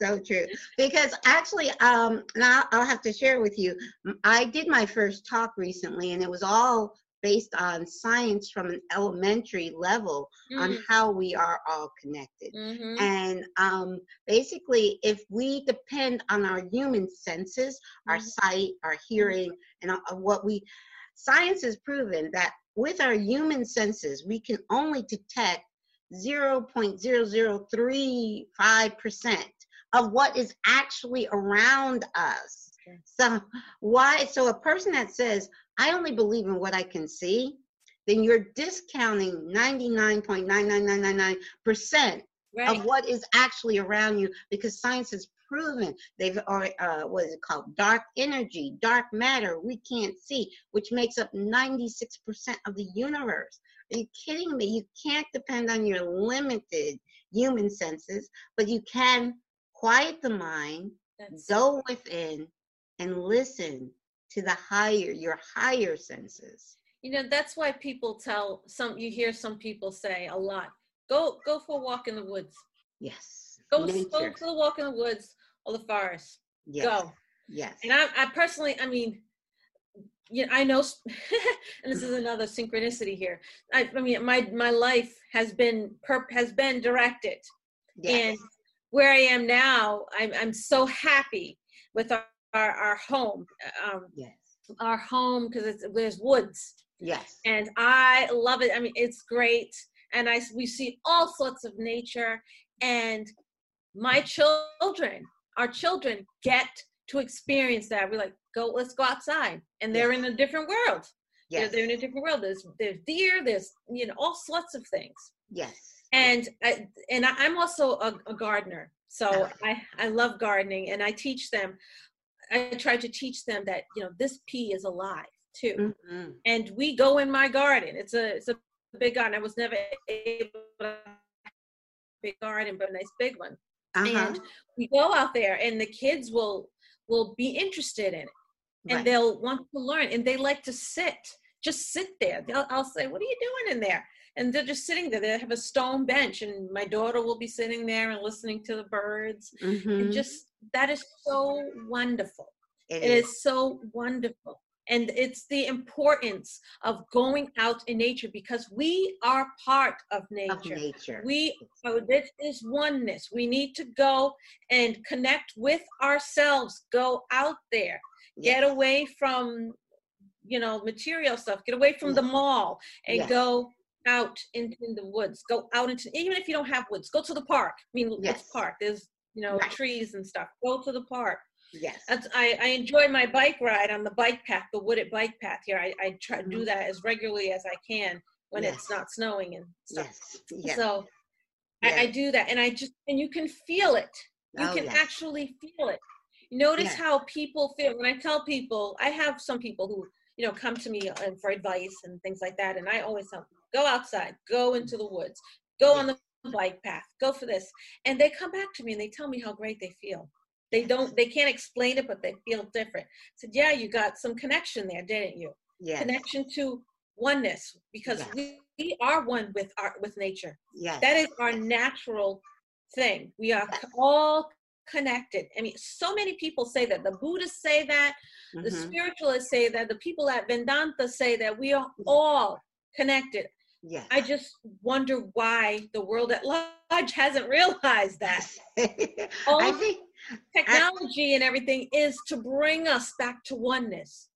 so true. Because actually, um, I'll, I'll have to share with you. I did my first talk recently, and it was all based on science from an elementary level on Mhm, how we are all connected. mhm. And um, basically, if we depend on our human senses, our Mhm. sight, our hearing, and uh, what we, science has proven that with our human senses, we can only detect 0.0035% of what is actually around us. So why so a person that says I only believe in what I can see, then you're discounting 99.99999% Right. of what is actually around you because science has proven they've or uh, what is it called? Dark energy dark matter we can't see which makes up 96% of the universe. Are you kidding me? You can't depend on your limited human senses but you can quiet the mind That's- go within and listen to the higher your higher senses. You know that's why people tell some you hear some people say a lot go go for a walk in the woods. Yes. Go, go for the walk in the woods or the forest. Yes. Go. Yes. And I, I personally i mean you know, I know, (laughs) and this is another synchronicity here. I, I mean, my my life has been perp has been directed, yes. And where I am now, I'm I'm so happy with our our, our home, um, yes. our home because it's there's woods, yes. And I love it. I mean, it's great, and I we see all sorts of nature, and my children, our children, get to experience that. We're like, go, let's go outside, and they're in a different world. They're, they're in a different world. There's there's deer, there's you know all sorts of things, yes. And I, and I, I'm also a, a gardener, so I I love gardening, and I teach them. I try to teach them that you know this pea is alive too Mhm. and we go in my garden. It's a it's a big garden. I was never able to have a big garden, but a nice big one. Uh-huh. And we go out there, and the kids will will be interested in it, and Right. they'll want to learn, and they like to sit, just sit there. They'll, I'll say, "What are you doing in there?" And they're just sitting there. They have a stone bench, and my daughter will be sitting there and listening to the birds. Mhm. And just that is so wonderful. It It is. is so wonderful. And it's the importance of going out in nature because we are part of nature. of nature. We so this is oneness. We need to go and connect with ourselves. Go out there. Get away from you know material stuff. Get away from the mall and Yes. go out into the woods. Go out into even if you don't have woods, go to the park. I mean, Yes. park. There's you know trees and stuff. Go to the park. Yes. That's, I, I enjoy my bike ride on the bike path, the wooded bike path here. I, I try to do Mhm. that as regularly as I can when Yes. it's not snowing and stuff. Yes. Yes. So I, I do that, and I just and you can feel it. You Oh, can yes. actually feel it. Notice Yes. how people feel when I tell people. I have some people who you know come to me uh, for advice and things like that, and I always tell them, go outside, go into the woods, go on the bike path, go for this, and they come back to me and they tell me how great they feel. They don't, they can't explain it, but they feel different. I said, yeah, you got some connection there, didn't you? Yes. Connection to oneness because Yes. we, we are one with our with nature. yeah That is our natural thing. We are all connected. I mean, so many people say that. The Buddhists say that. The Mhm. spiritualists say that. The people at Vedanta say that we are all connected. Yes. I just wonder why the world at large hasn't realized that. (laughs) I think technology and everything is to bring us back to oneness.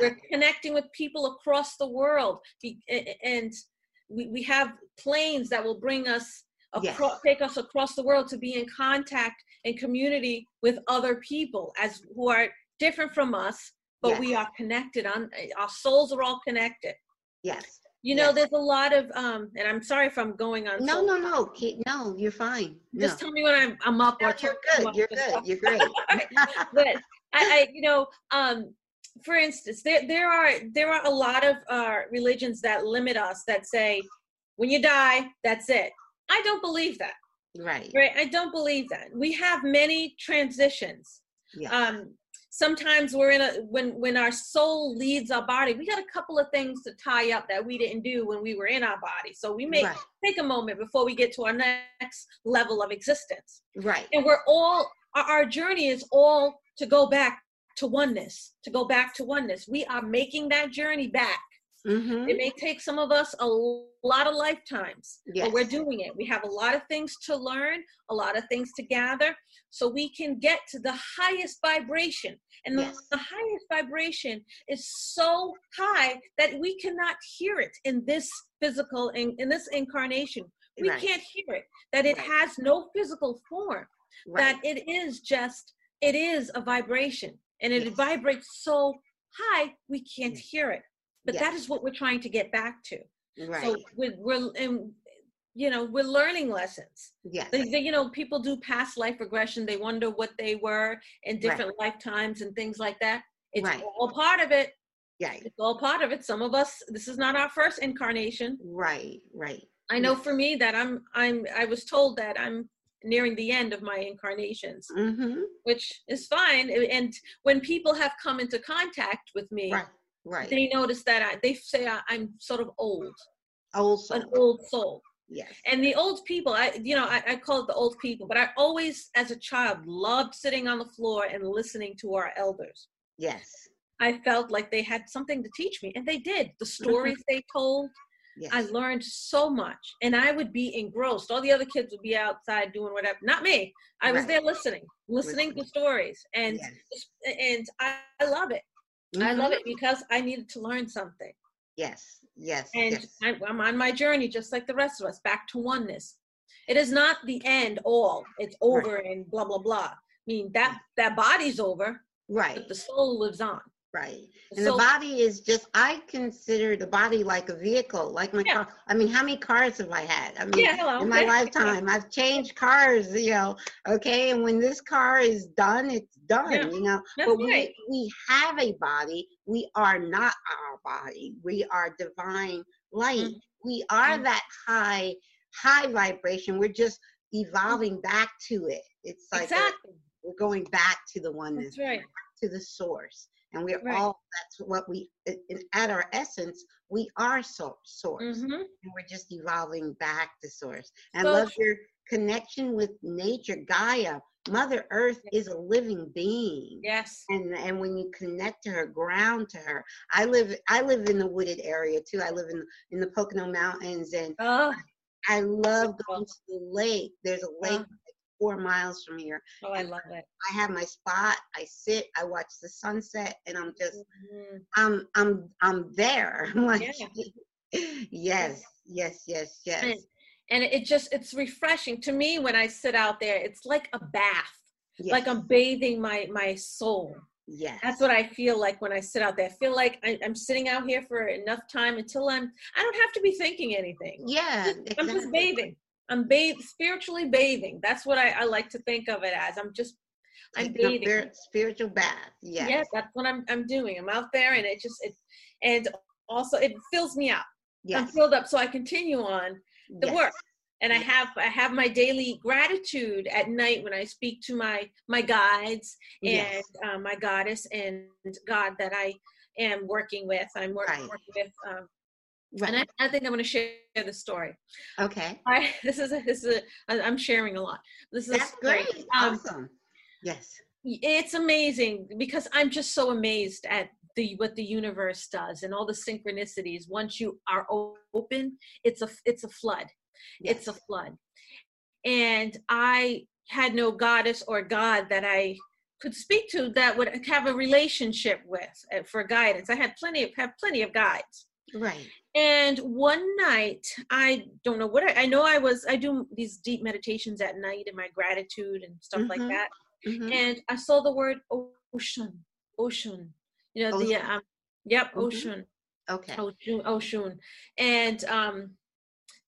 We're connecting with people across the world, Be- a- a- and we, we have planes that will bring us Yes. across, take us across the world to be in contact and community with other people as who are different from us, but we are connected. On our souls are all connected. Yes. You know, Yes. there's a lot of, um, and I'm sorry if I'm going on. No, so- no, no. Keep, no, you're fine. No. Just tell me when I'm, I'm up No, or you're good. You're good. stuff. You're great. (laughs) but I, I, you know, um, for instance, there there are there are a lot of uh, religions that limit us that say, when you die, that's it. I don't believe that. right. Right? I don't believe that. We have many transitions. Yes. Um, sometimes we're in a when when our soul leads our body, we got a couple of things to tie up that we didn't do when we were in our body. So we may right. take a moment before we get to our next level of existence Right. and we're all our, our journey is all to go back to oneness to go back to oneness we are making that journey back Mm-hmm. it may take some of us a lot of lifetimes but we're doing it we have a lot of things to learn a lot of things to gather so we can get to the highest vibration and the, Yes. the highest vibration is so high that we cannot hear it in this physical in, in this incarnation we Right. can't hear it that it Right. has no physical form Right. that it is just it is a vibration and it Yes. vibrates so high we can't Yes. hear it but that Yes. is what we're trying to get back to right. so we're, we're and, you know we're learning lessons yes. they, they- you know people do past life regression they wonder what they were in different lifetimes and things like that it's Right. all part of it Yeah. it's all part of it some of us this is not our first incarnation Right. Right. i know Yes. for me that i'm i'm i was told that i'm nearing the end of my incarnations Mm-hmm. which is fine and when people have come into contact with me Right. Right. they notice that I, they say I, i'm sort of old Old soul. an old soul Yes. and the old people i you know I, I call it the old people but i always as a child loved sitting on the floor and listening to our elders Yes. i felt like they had something to teach me and they did the (laughs) stories they told Yes. i learned so much and i would be engrossed all the other kids would be outside doing whatever not me i was there listening listening to stories and Yes. and I, I love it i Mhm. love it because i needed to learn something Yes. Yes. and yes. I, I'm on my journey, just like the rest of us, back to oneness. It is not the end all. It's over and blah blah blah. I mean that that body's over, Right. but the soul lives on. Right. And the body is just, I consider the body like a vehicle, like my Yeah. car. I mean, how many cars have I had? I mean, Yeah, hello. in my (laughs) lifetime, I've changed cars, you know, okay? And when this car is done, it's done, Yeah, you know? That's but right. we, we have a body. We are not our body. We are divine light. Mhm. We are Mhm. that high, high vibration. We're just evolving back to it. It's like a- we're going back to the oneness That's right. to the source and we're Right. all that's what we at our essence we are so, source. Hmm and we're just evolving back to source. And So love your connection with nature gaia. Mother earth is a living being. Yes. and and when you connect to her ground to her i live i live in the wooded area too. I live in in the pocono mountains and Oh, i love going to the lake. There's a lake like four miles from here oh, I love it. I have my spot. I sit. I watch the sunset, and I'm just, Mhm. I'm, I'm, I'm there. (laughs) I'm like, Yeah. yes, (laughs) yes, yes, yes. And, and it just it's refreshing to me when I sit out there. It's like a bath. yes, Like I'm bathing my my soul. yes. That's what I feel like when I sit out there. I feel like I, I'm sitting out here for enough time until I'm. I don't have to be thinking anything. Yeah, Just- I'm just bathing. I'm bath spiritually bathing. That's what I, I like to think of it as. I'm just I'm bathing. spir- spiritual bath. Yes. Yeah, that's what I'm I'm doing. I'm out there and it just it and also it fills me up. I'm filled up so I continue on the yes. work. And I have I have my daily gratitude at night when I speak to my my guides and Yes. uh, my goddess and God that I am working with. I'm work, Right. working with, um, Right. and I, I think I'm going to share the story. okay. (laughs) I this is a, this is a, I'm sharing a lot. This is That's great. Um, awesome. Yes. it's amazing because I'm just so amazed at the what the universe does and all the synchronicities. Once you are open, it's a it's a flood. It's a flood. And I had no goddess or god that I could speak to that would have a relationship with uh, for guidance. I had plenty of have plenty of guides. Right. And one night, I don't know what I, I know. I was I do these deep meditations at night and my gratitude and stuff like Mhm. that Mhm. and I saw the word Oshun, Oshun. You know the Oshun. um, yep, Mhm. Oshun, Okay. Oshun, Oshun, and um,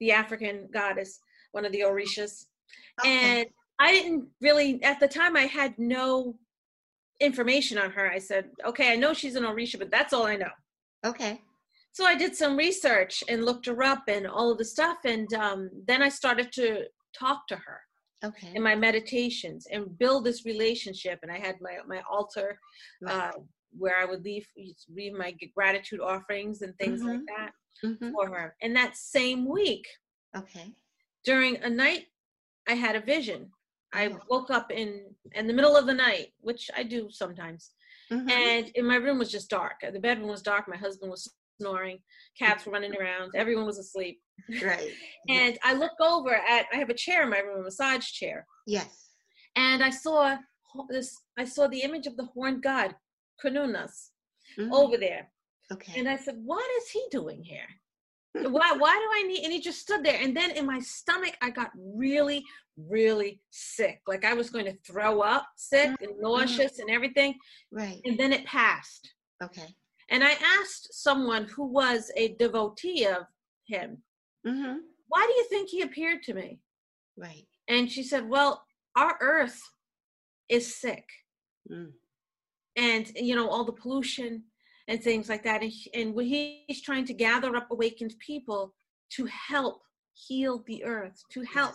the African goddess, one of the Orishas, okay. and I didn't really at the time. I had no information on her. I said, okay, I know she's an Orisha, but that's all I know. okay. So I did some research and looked her up and all of the stuff, and um, then I started to talk to her Okay. in my meditations and build this relationship. And I had my my altar Right. uh, where I would leave leave my gratitude offerings and things like Mhm. that Mhm. for her. And that same week, Okay. during a night, I had a vision. I Oh. woke up in in the middle of the night, which I do sometimes, Mhm. and in my room was just dark. The bedroom was dark. My husband was snoring. Cats were running around. Everyone was asleep. right. (laughs) And I look over at I have a chair in my room, a massage chair. yes. and I saw this. I saw the image of the horned god, Cernunnos, Mhm. over there, Okay. and I said, "What is he doing here?" why why do I need and he just stood there and then in my stomach I got really really sick like I was going to throw up sick and nauseous and everything Right. and then it passed Okay. And I asked someone who was a devotee of him Mm-hmm. why do you think he appeared to me Right. and she said well our earth is sick Mm. and you know all the pollution and things like that and, and he's trying to gather up awakened people to help heal the earth to help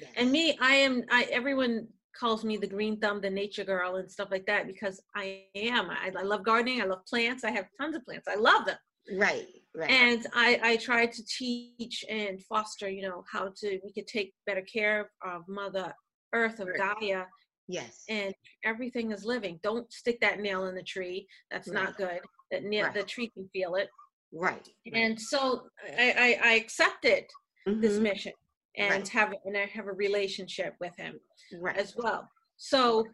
Yes. and me i am i everyone calls me the green thumb the nature girl and stuff like that because i am i, I love gardening i love plants i have tons of plants i love them Right. Right. and i i try to teach and foster you know how to we could take better care of mother earth of Earth. gaia yes. and everything is living. Don't stick that nail in the tree. That's not good. That nail, Right. the tree can feel it. right. And so I, I, I accepted this Mhm. mission and Right. have and I have a relationship with him Right. as well. So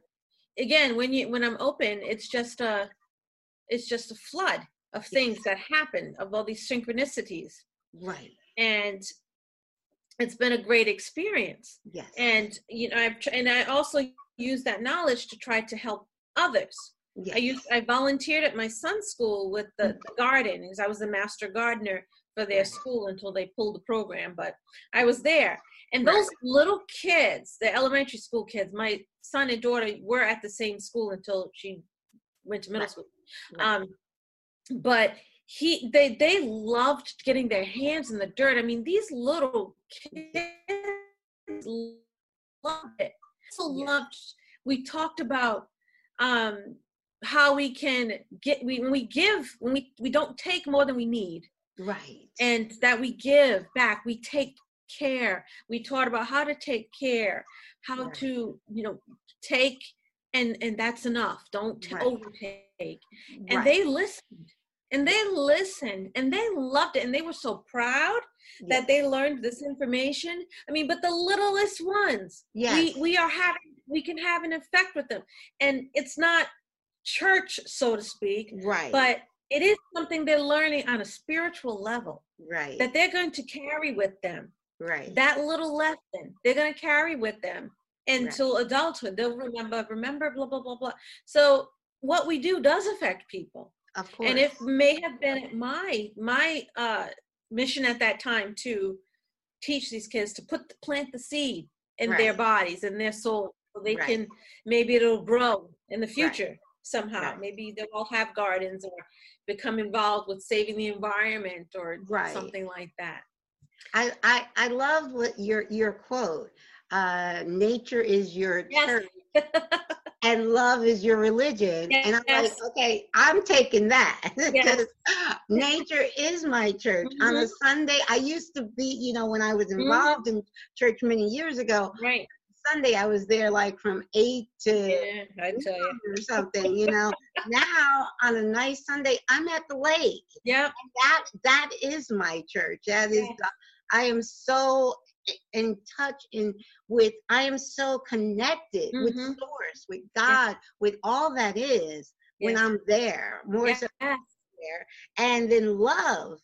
again, when you when I'm open, it's just a it's just a flood of things that happen of all these synchronicities, Right. and it's been a great experience. Yes. And you know, I've and I also use that knowledge to try to help others. Yes. I used I volunteered at my son's school with the, the garden because I was the master gardener for their school until they pulled the program. But I was there, and those little kids, the elementary school kids, my son and daughter were at the same school until she went to middle school. Um, but he they they loved getting their hands in the dirt. I mean, these little kids loved it. So loved. We talked about um how we can get we when we give when we we don't take more than we need right. and that we give back we take care we taught about how to take care how Right. to you know take and and that's enough don't Right. overtake and right. they listened and they listened and they loved it and they were so proud that they learned this information i mean but the littlest ones Yes. we we are having we can have an effect with them and it's not church so to speak right. but it is something they're learning on a spiritual level right. that they're going to carry with them right. that little lesson they're going to carry with them until adulthood they'll remember remember blah blah blah blah so what we do does affect people of course. and it may have been my my uh mission at that time to teach these kids to put plant the seed in their bodies and their soul so they Right. can maybe it'll grow in the future somehow Right. maybe they'll all have gardens or become involved with saving the environment or Right. something like that I, I I love what your your quote. Uh, nature is your Yes. church (laughs) and love is your religion. And I'm like, okay, I'm taking that (laughs) Yes. because nature is my church. On a Mhm. Sunday, I used to be, you know, when I was Mm-hmm. involved in church many years ago. right Sunday, I was there like from eight to yeah i tell you or something. You know, (laughs) now on a nice Sunday, I'm at the lake. yep. That that is my church. That is Yes. the, i am so in touch in with i am so connected with Mhm. source with god with all that is when i'm there more so there. And then love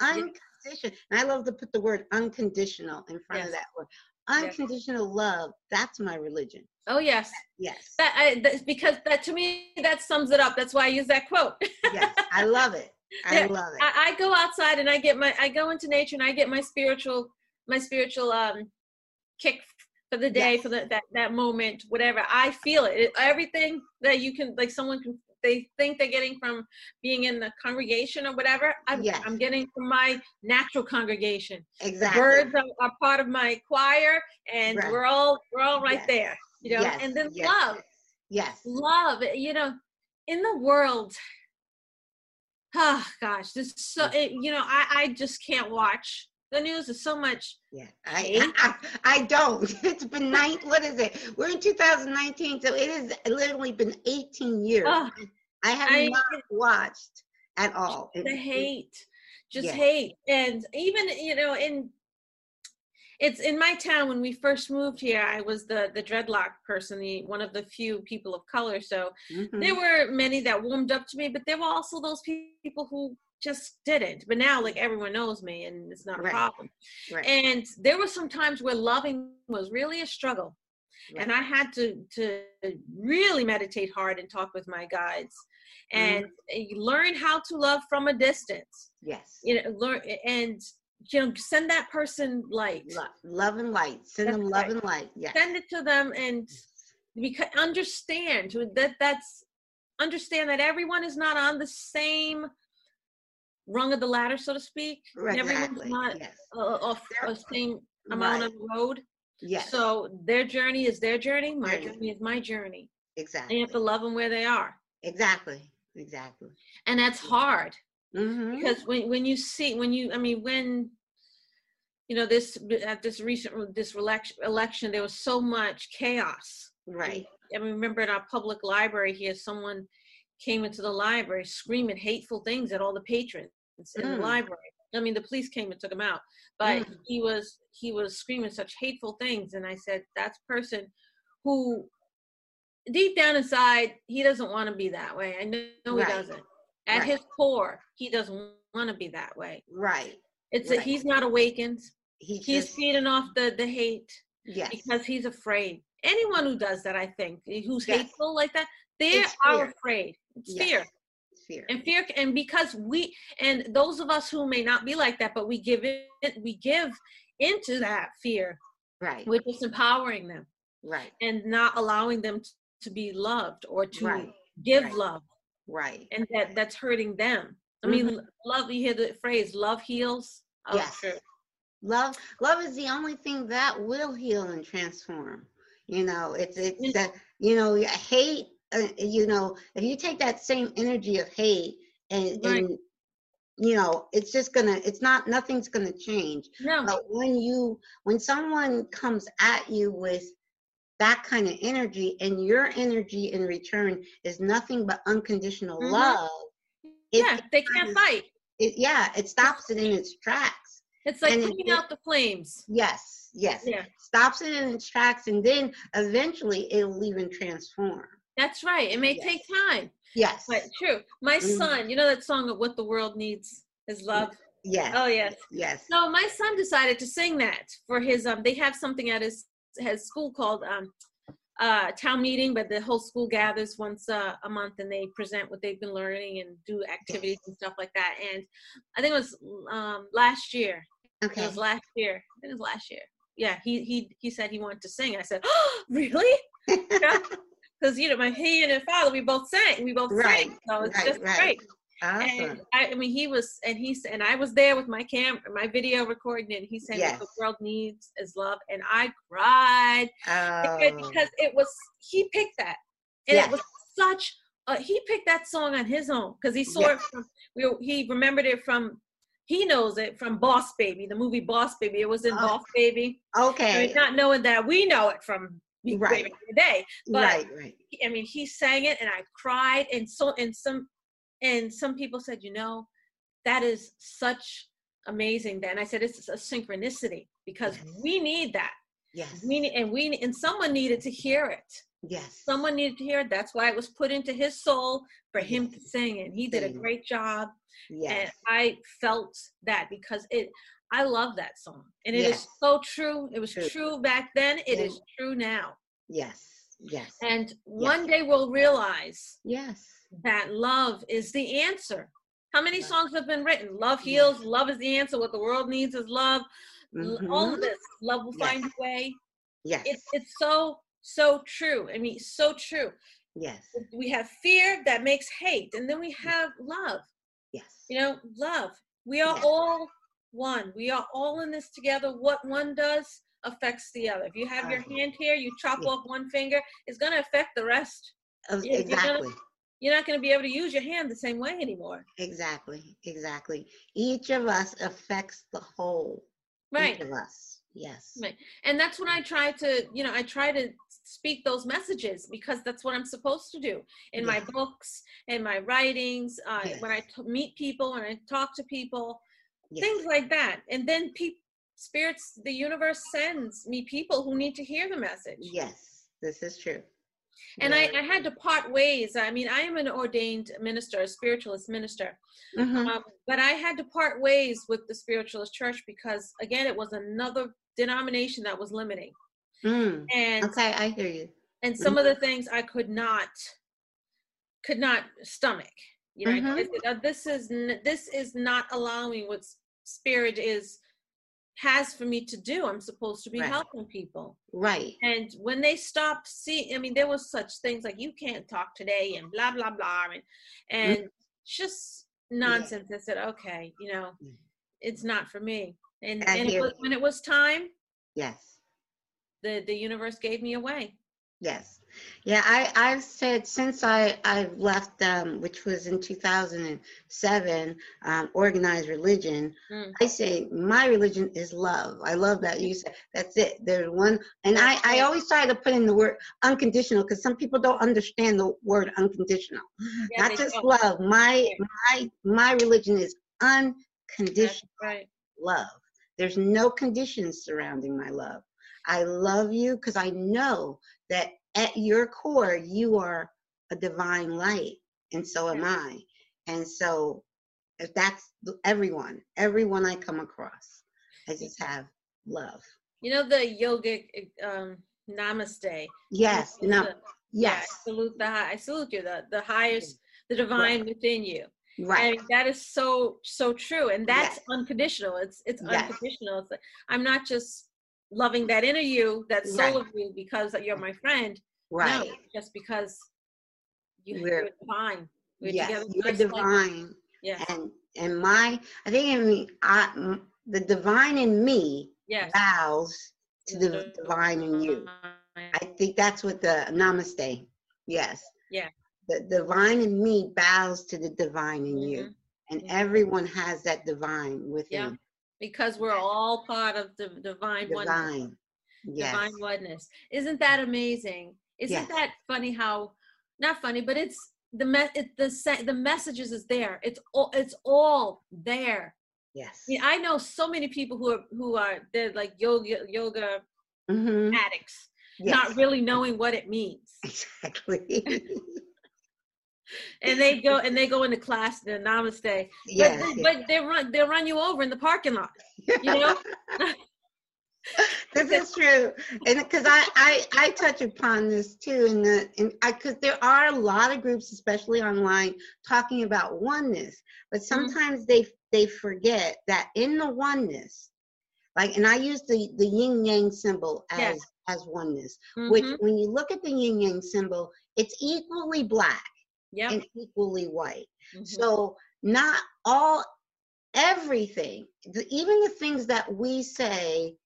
unconditional and i love to put the word unconditional in front of that word Unconditional love that's my religion. Oh yes. Yes. That I, that's because that to me that sums it up. That's why i use that quote. Yes i love it. (laughs) I love it. I, I go outside and I get my I go into nature and I get my spiritual my spiritual um kick for the day Yes. for the, that that moment whatever. I feel it. it everything that you can like someone can they think they're getting from being in the congregation or whatever I'm, Yes. I'm getting from my natural congregation. Exactly. The birds are, are part of my choir and Right. we're all we're all right Yes. there you know? Yes, and then love. Yes. Love you know in the world oh (sighs) gosh this is so it, you know I, I just can't watch the news is so much Yeah, I, I I don't. (laughs) It's been nine. What is it? We're in 2019, so it has literally been 18 years. Ugh. I have I- not watched at all. It- the hate just Yes. hate and even you know in it's in my town when we first moved here i was the the dreadlock person the one of the few people of color so Mhm. there were many that warmed up to me but there were also those people who just didn't. But now, like everyone knows me, and it's not a Right. problem. Right. And there were some times where loving was really a struggle, right. and I had to to really meditate hard and talk with my guides, and Mm-hmm. uh, learn how to love from a distance. yes. You know, learn and you know, send that person light, Love, love and light. Send That's them love and light. Yes. send it to them, and because understand that that's understand that everyone is not on the same rung of the ladder, so to speak. Right, Everyone's exactly. not Yes. uh, of There- the same amount Right. of road. Yes. So their journey is their journey. My Journey. journey is my journey. And exactly. you have to love them where they are, Exactly. Exactly. and that's hard Mm-hmm. because when when you see when you I mean when you know this at this recent this election election there was so much chaos. Right. I remember in our public library here, someone came into the library screaming hateful things at all the patrons in the Mm. library. I mean, the police came and took him out, but Mm. he was he was screaming such hateful things, and I said, "That's a person who, deep down inside, he doesn't want to be that way. I know he Right. doesn't. At Right. his core, he doesn't want to be that way. Right. It's that Right. he's not awakened. He He's just feeding off the the hate yes. because he's afraid. Anyone who does that, I think, who's Yes. hateful like that, they It's are fear. afraid. It's Yes. fear. It's fear. And fear and because we and those of us who may not be like that, but we give it we give into that fear. Right. We're just disempowering them Right. and not allowing them to be loved or to Right. give Right. love. Right. And that that's hurting them. I mean, mm-hmm. love you hear the phrase love heals. Oh, Yes. true. Love love is the only thing that will heal and transform. You know, it's it's that you know hate. Uh, you know, if you take that same energy of hate and Right. and you know, it's just gonna. It's not. Nothing's gonna change. No. But when you when someone comes at you with that kind of energy and your energy in return is nothing but unconditional Mhm. love it, yeah, they can't fight. it yeah it stops it in its tracks It's like and it- putting out the flames. yes yes Yeah. stops it in its tracks and then eventually it'll even transform That's right. It may Yes. take time, yes but true. My Mhm. son, you know that song of "What the World Needs Is Love." yes Oh yes. yes So my son decided to sing that for his. Um, they have something at his his school called um, uh, town meeting, but the whole school gathers once uh, a month and they present what they've been learning and do activities and stuff like that. And I think it was um, last year. Okay. It was last year. I think it was last year. Yeah, he he he said he wanted to sing. I said, oh, (gasps) really? (laughs) Because you know, my he and his father, we both sang. We both Right, sang. So it's right, just right. great. awesome And I, I mean, he was, and he's, and I was there with my cam, my video recording, and he said, Yes. "What the world needs is love," and I cried oh, because it was he picked that, and Yes. it was such. Uh, he picked that song on his own because he saw it from. We, he remembered it from. He knows it from Boss Baby, the movie Boss Baby. It was in Oh. Boss Baby. I okay mean, not knowing that we know it from way Right. in but- right right I mean, he sang it and I cried, and so and some and some people said, you know, that is such amazing. Then I said it's a synchronicity because Yes. we need that. yes We need, and we and someone needed to hear it. yes Someone needed to hear it. That's why it was put into his soul for him to sing, and he did a great job. yes And I felt that because it. I love that song, and it is Yes. so true. It was True. true back then. It Yeah. is true now. yes yes And one day we'll realize yes that love is the answer. How many Right. songs have been written? Love Yes. heals, love is the answer. What the world needs is love. L- All of this, love will Yes. find a way. yes It's it's so so true. I mean, so true. yes We have fear that makes hate, and then we have love. yes You know, love. We are Yes. all one. We are all in this together. What one does affects the other. If you have your hand here, you chop Yeah. off one finger, it's going to affect the rest. Of- you're gonna- exactly You're not going to be able to use your hand the same way anymore. Exactly, exactly. Each of us affects the whole. Right. Each of us. Yes. Right. And that's when I try to, you know, I try to speak those messages because that's what I'm supposed to do in my books, in my writings, uh, Yes. when I t- meet people, when I talk to people, Yes. things like that. And then people spirits, the universe sends me people who need to hear the message. Yes. This is true. and I, I had to part ways. I mean, I am an ordained minister, a spiritualist minister, Mhm. um, but I had to part ways with the spiritualist church because, again, it was another denomination that was limiting, Mm. and Okay, I hear you. and some of the things I could not could not stomach. You know, I- I Mhm. said, "Uh, this is n- this is not allowing what s- spirit is has for me to do. I'm supposed to be Right. helping people. Right. And when they stopped seeing, I mean, there was such things like you can't talk today and blah blah blah, and and just nonsense. I said, okay, you know, Mm. it's not for me. And and it was, when it was time, Yes. the the universe gave me away. Yes. Yeah, I, I've said since I, I left, um, which was in 2007, um, organized religion, Mm. I say my religion is love. I love that. You said that's it. There's one, and I, I always try to put in the word unconditional because some people don't understand the word unconditional. Yeah, Not just don't. love. My, my, my religion is unconditional right. love. There's no conditions surrounding my love. I love you because I know that at your core, you are a divine light, and so am I. And so, if that's everyone, everyone I come across, I just have love. You know the yogic um, namaste. Yes, no, the- yeah, I yes, salute the high, I salute you, the the highest, the divine within you. Right. I right, mean, that is so so true, and that's Yes. unconditional. It's it's Yes. unconditional. It's like, I'm not just loving that inner you, that soul Right. of you, because you're my friend. right. No, just because you, We're- you're divine. We're Yes, together you're divine, Yeah. and and my, I think in me, I, the divine in me yes. bows to the divine in you. I think that's what the namaste. Yes. Yeah. The divine in me bows to the divine in you. Mhm. And everyone has that divine within. Because we're all part of the divine oneness. Divine. Yes. divine oneness. Isn't that amazing? Isn't Yes. that funny? How not funny, but it's the me- it, the the messages is there. It's all it's all there. Yes. I mean, I know so many people who are who are they're like yoga yoga hmm addicts, Yes. not really knowing what it means, Exactly. (laughs) and they go and they go into class the namaste, yes. but, but they run they'll run you over in the parking lot. You know, (laughs) (laughs) this is true and because I, I i touch upon this too in the and i because there are a lot of groups especially online talking about oneness but Mm-hmm. sometimes they they forget that in the oneness like and i use the the yin yang symbol as Yes. as oneness which Mhm. when you look at the yin yang symbol it's equally black Yep. and equally white Mhm. so not all everything, the, even the things that we say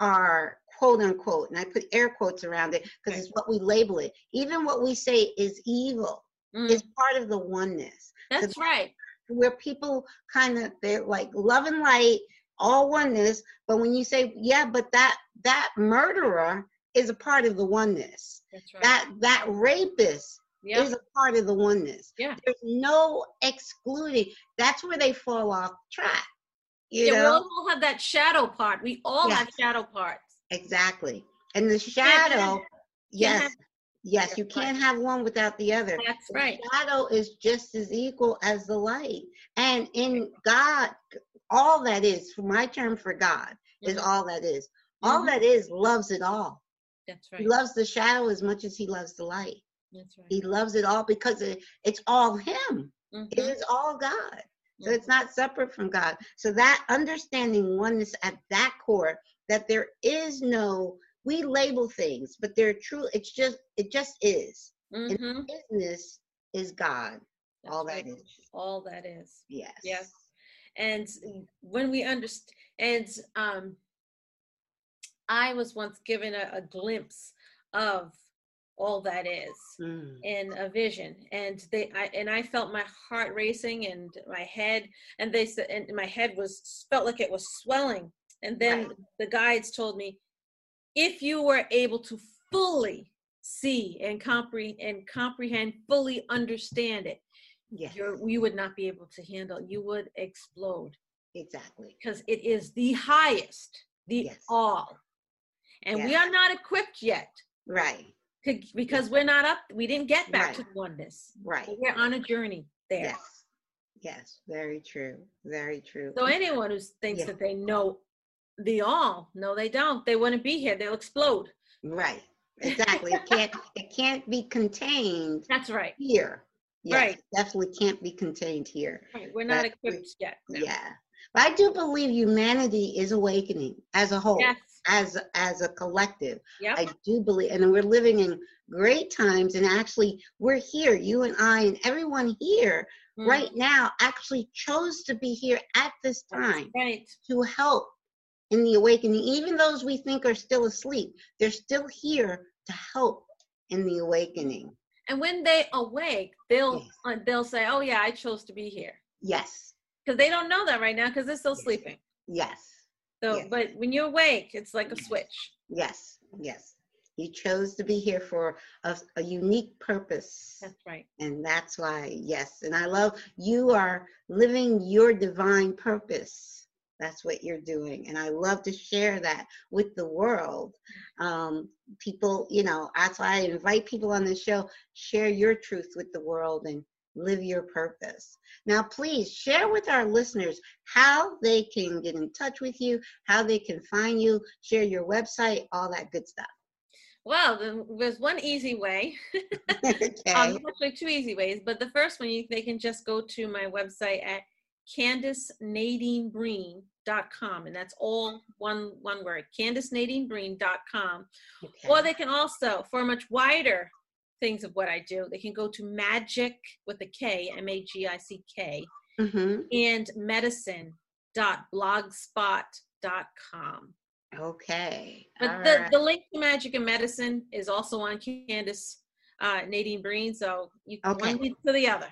are quote unquote, and I put air quotes around it because it's what we label it. Even what we say is evil Mm, is part of the oneness. that's right. Where people kind of they're like love and light, all oneness, but when you say yeah, but that that murderer is a part of the oneness. That's right. That that rapist yeah. is a part of the oneness. Yeah. There's no excluding. That's where they fall off track. You yeah, we know? all have that shadow part. We all have shadow parts. Exactly. And the shadow, yes, have- yes, you can't have one without the other. That's The right. shadow is just as equal as the light. And in God, all that is, for my term for God, is Mhm. all that is. All Mhm. that is loves it all. That's right. He right. loves the shadow as much as he loves the light. That's right. He loves it all because it, it's all him. It Mhm. is all God. So it's not separate from God. So that understanding oneness at that core, that there is no, we label things, but they're true. It's just, it just is. Mhm. Business is God. That's all that is. All that is. Yes. Yes. And when we understand, and um, I was once given a, a glimpse of all that is Mm. in a vision and they I and I felt my heart racing and my head and they said and my head was felt like it was swelling and then Right. the guides told me if you were able to fully see and comprehend and comprehend fully understand it Yes. you're, you would not be able to handle you would explode Exactly. because it is the highest the Yes. all and we are not equipped yet Right. To- because we're not up. We didn't get back to Right. oneness. Right. We're on a journey there. Yes. Yes. Very true. Very true. So anyone who thinks Yeah. that they know the all, no, they don't. They wouldn't be here. They'll explode. Right. Exactly. It can't (laughs) it can't be contained That's right. here. Yes, Right. Definitely can't be contained here. Right. We're not That- equipped yet. no. Yeah. But I do believe humanity is awakening as a whole, Yes. As as a collective. Yep. I do believe, and we're living in great times. And actually, we're here, you and I, and everyone here Mm, right now actually chose to be here at this time Right. to help in the awakening. Even those we think are still asleep, they're still here to help in the awakening. And when they awake, they'll Yes. uh, they'll say, "Oh yeah, I chose to be here," Yes, because they don't know that right now because they're still Yes. sleeping. yes, So, Yes. but when you awake, it's like a switch. yes, yes. You chose to be here for a, a unique purpose. That's right. And that's why, yes. And I love you are living your divine purpose. That's what you're doing. And I love to share that with the world. Um, people, you know, that's why I invite people on the show, share your truth with the world and live your purpose. Now, please share with our listeners how they can get in touch with you, how they can find you, share your website, all that good stuff. Well, there's one easy way. (laughs) (laughs) okay. Um, actually, two easy ways. But the first one, you, they can just go to my website at CandaceNadineBreen.com, and that's all one one word, CandaceNadineBreen.com. okay. Or they can also, for a much wider things of what I do, they can go to Magic with a K, M A G I C K, Mhm. and medicine.blogspot.com. Okay. But the, right. the link to Magic and Medicine is also on Candace uh, Nadine Breen, so you Okay. one to the other.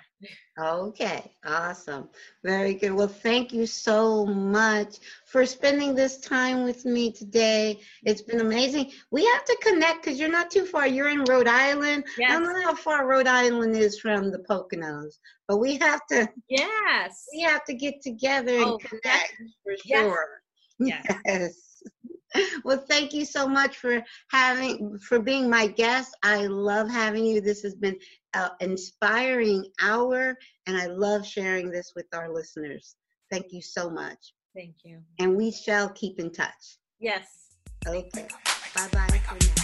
Okay, awesome. Very good. Well, thank you so much for spending this time with me today. It's been amazing. We have to connect because you're not too far. You're in Rhode Island. I don't know how far Rhode Island is from the Poconos, but we have to Yes. we have to get together and Oh, connect for sure. Yes. (laughs) Yes. Well, thank you so much for having for being my guest. I love having you. This has been an inspiring hour, and I love sharing this with our listeners. Thank you so much, Thank you. and we shall keep in touch. Yes. Okay. Bye bye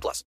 18 plus.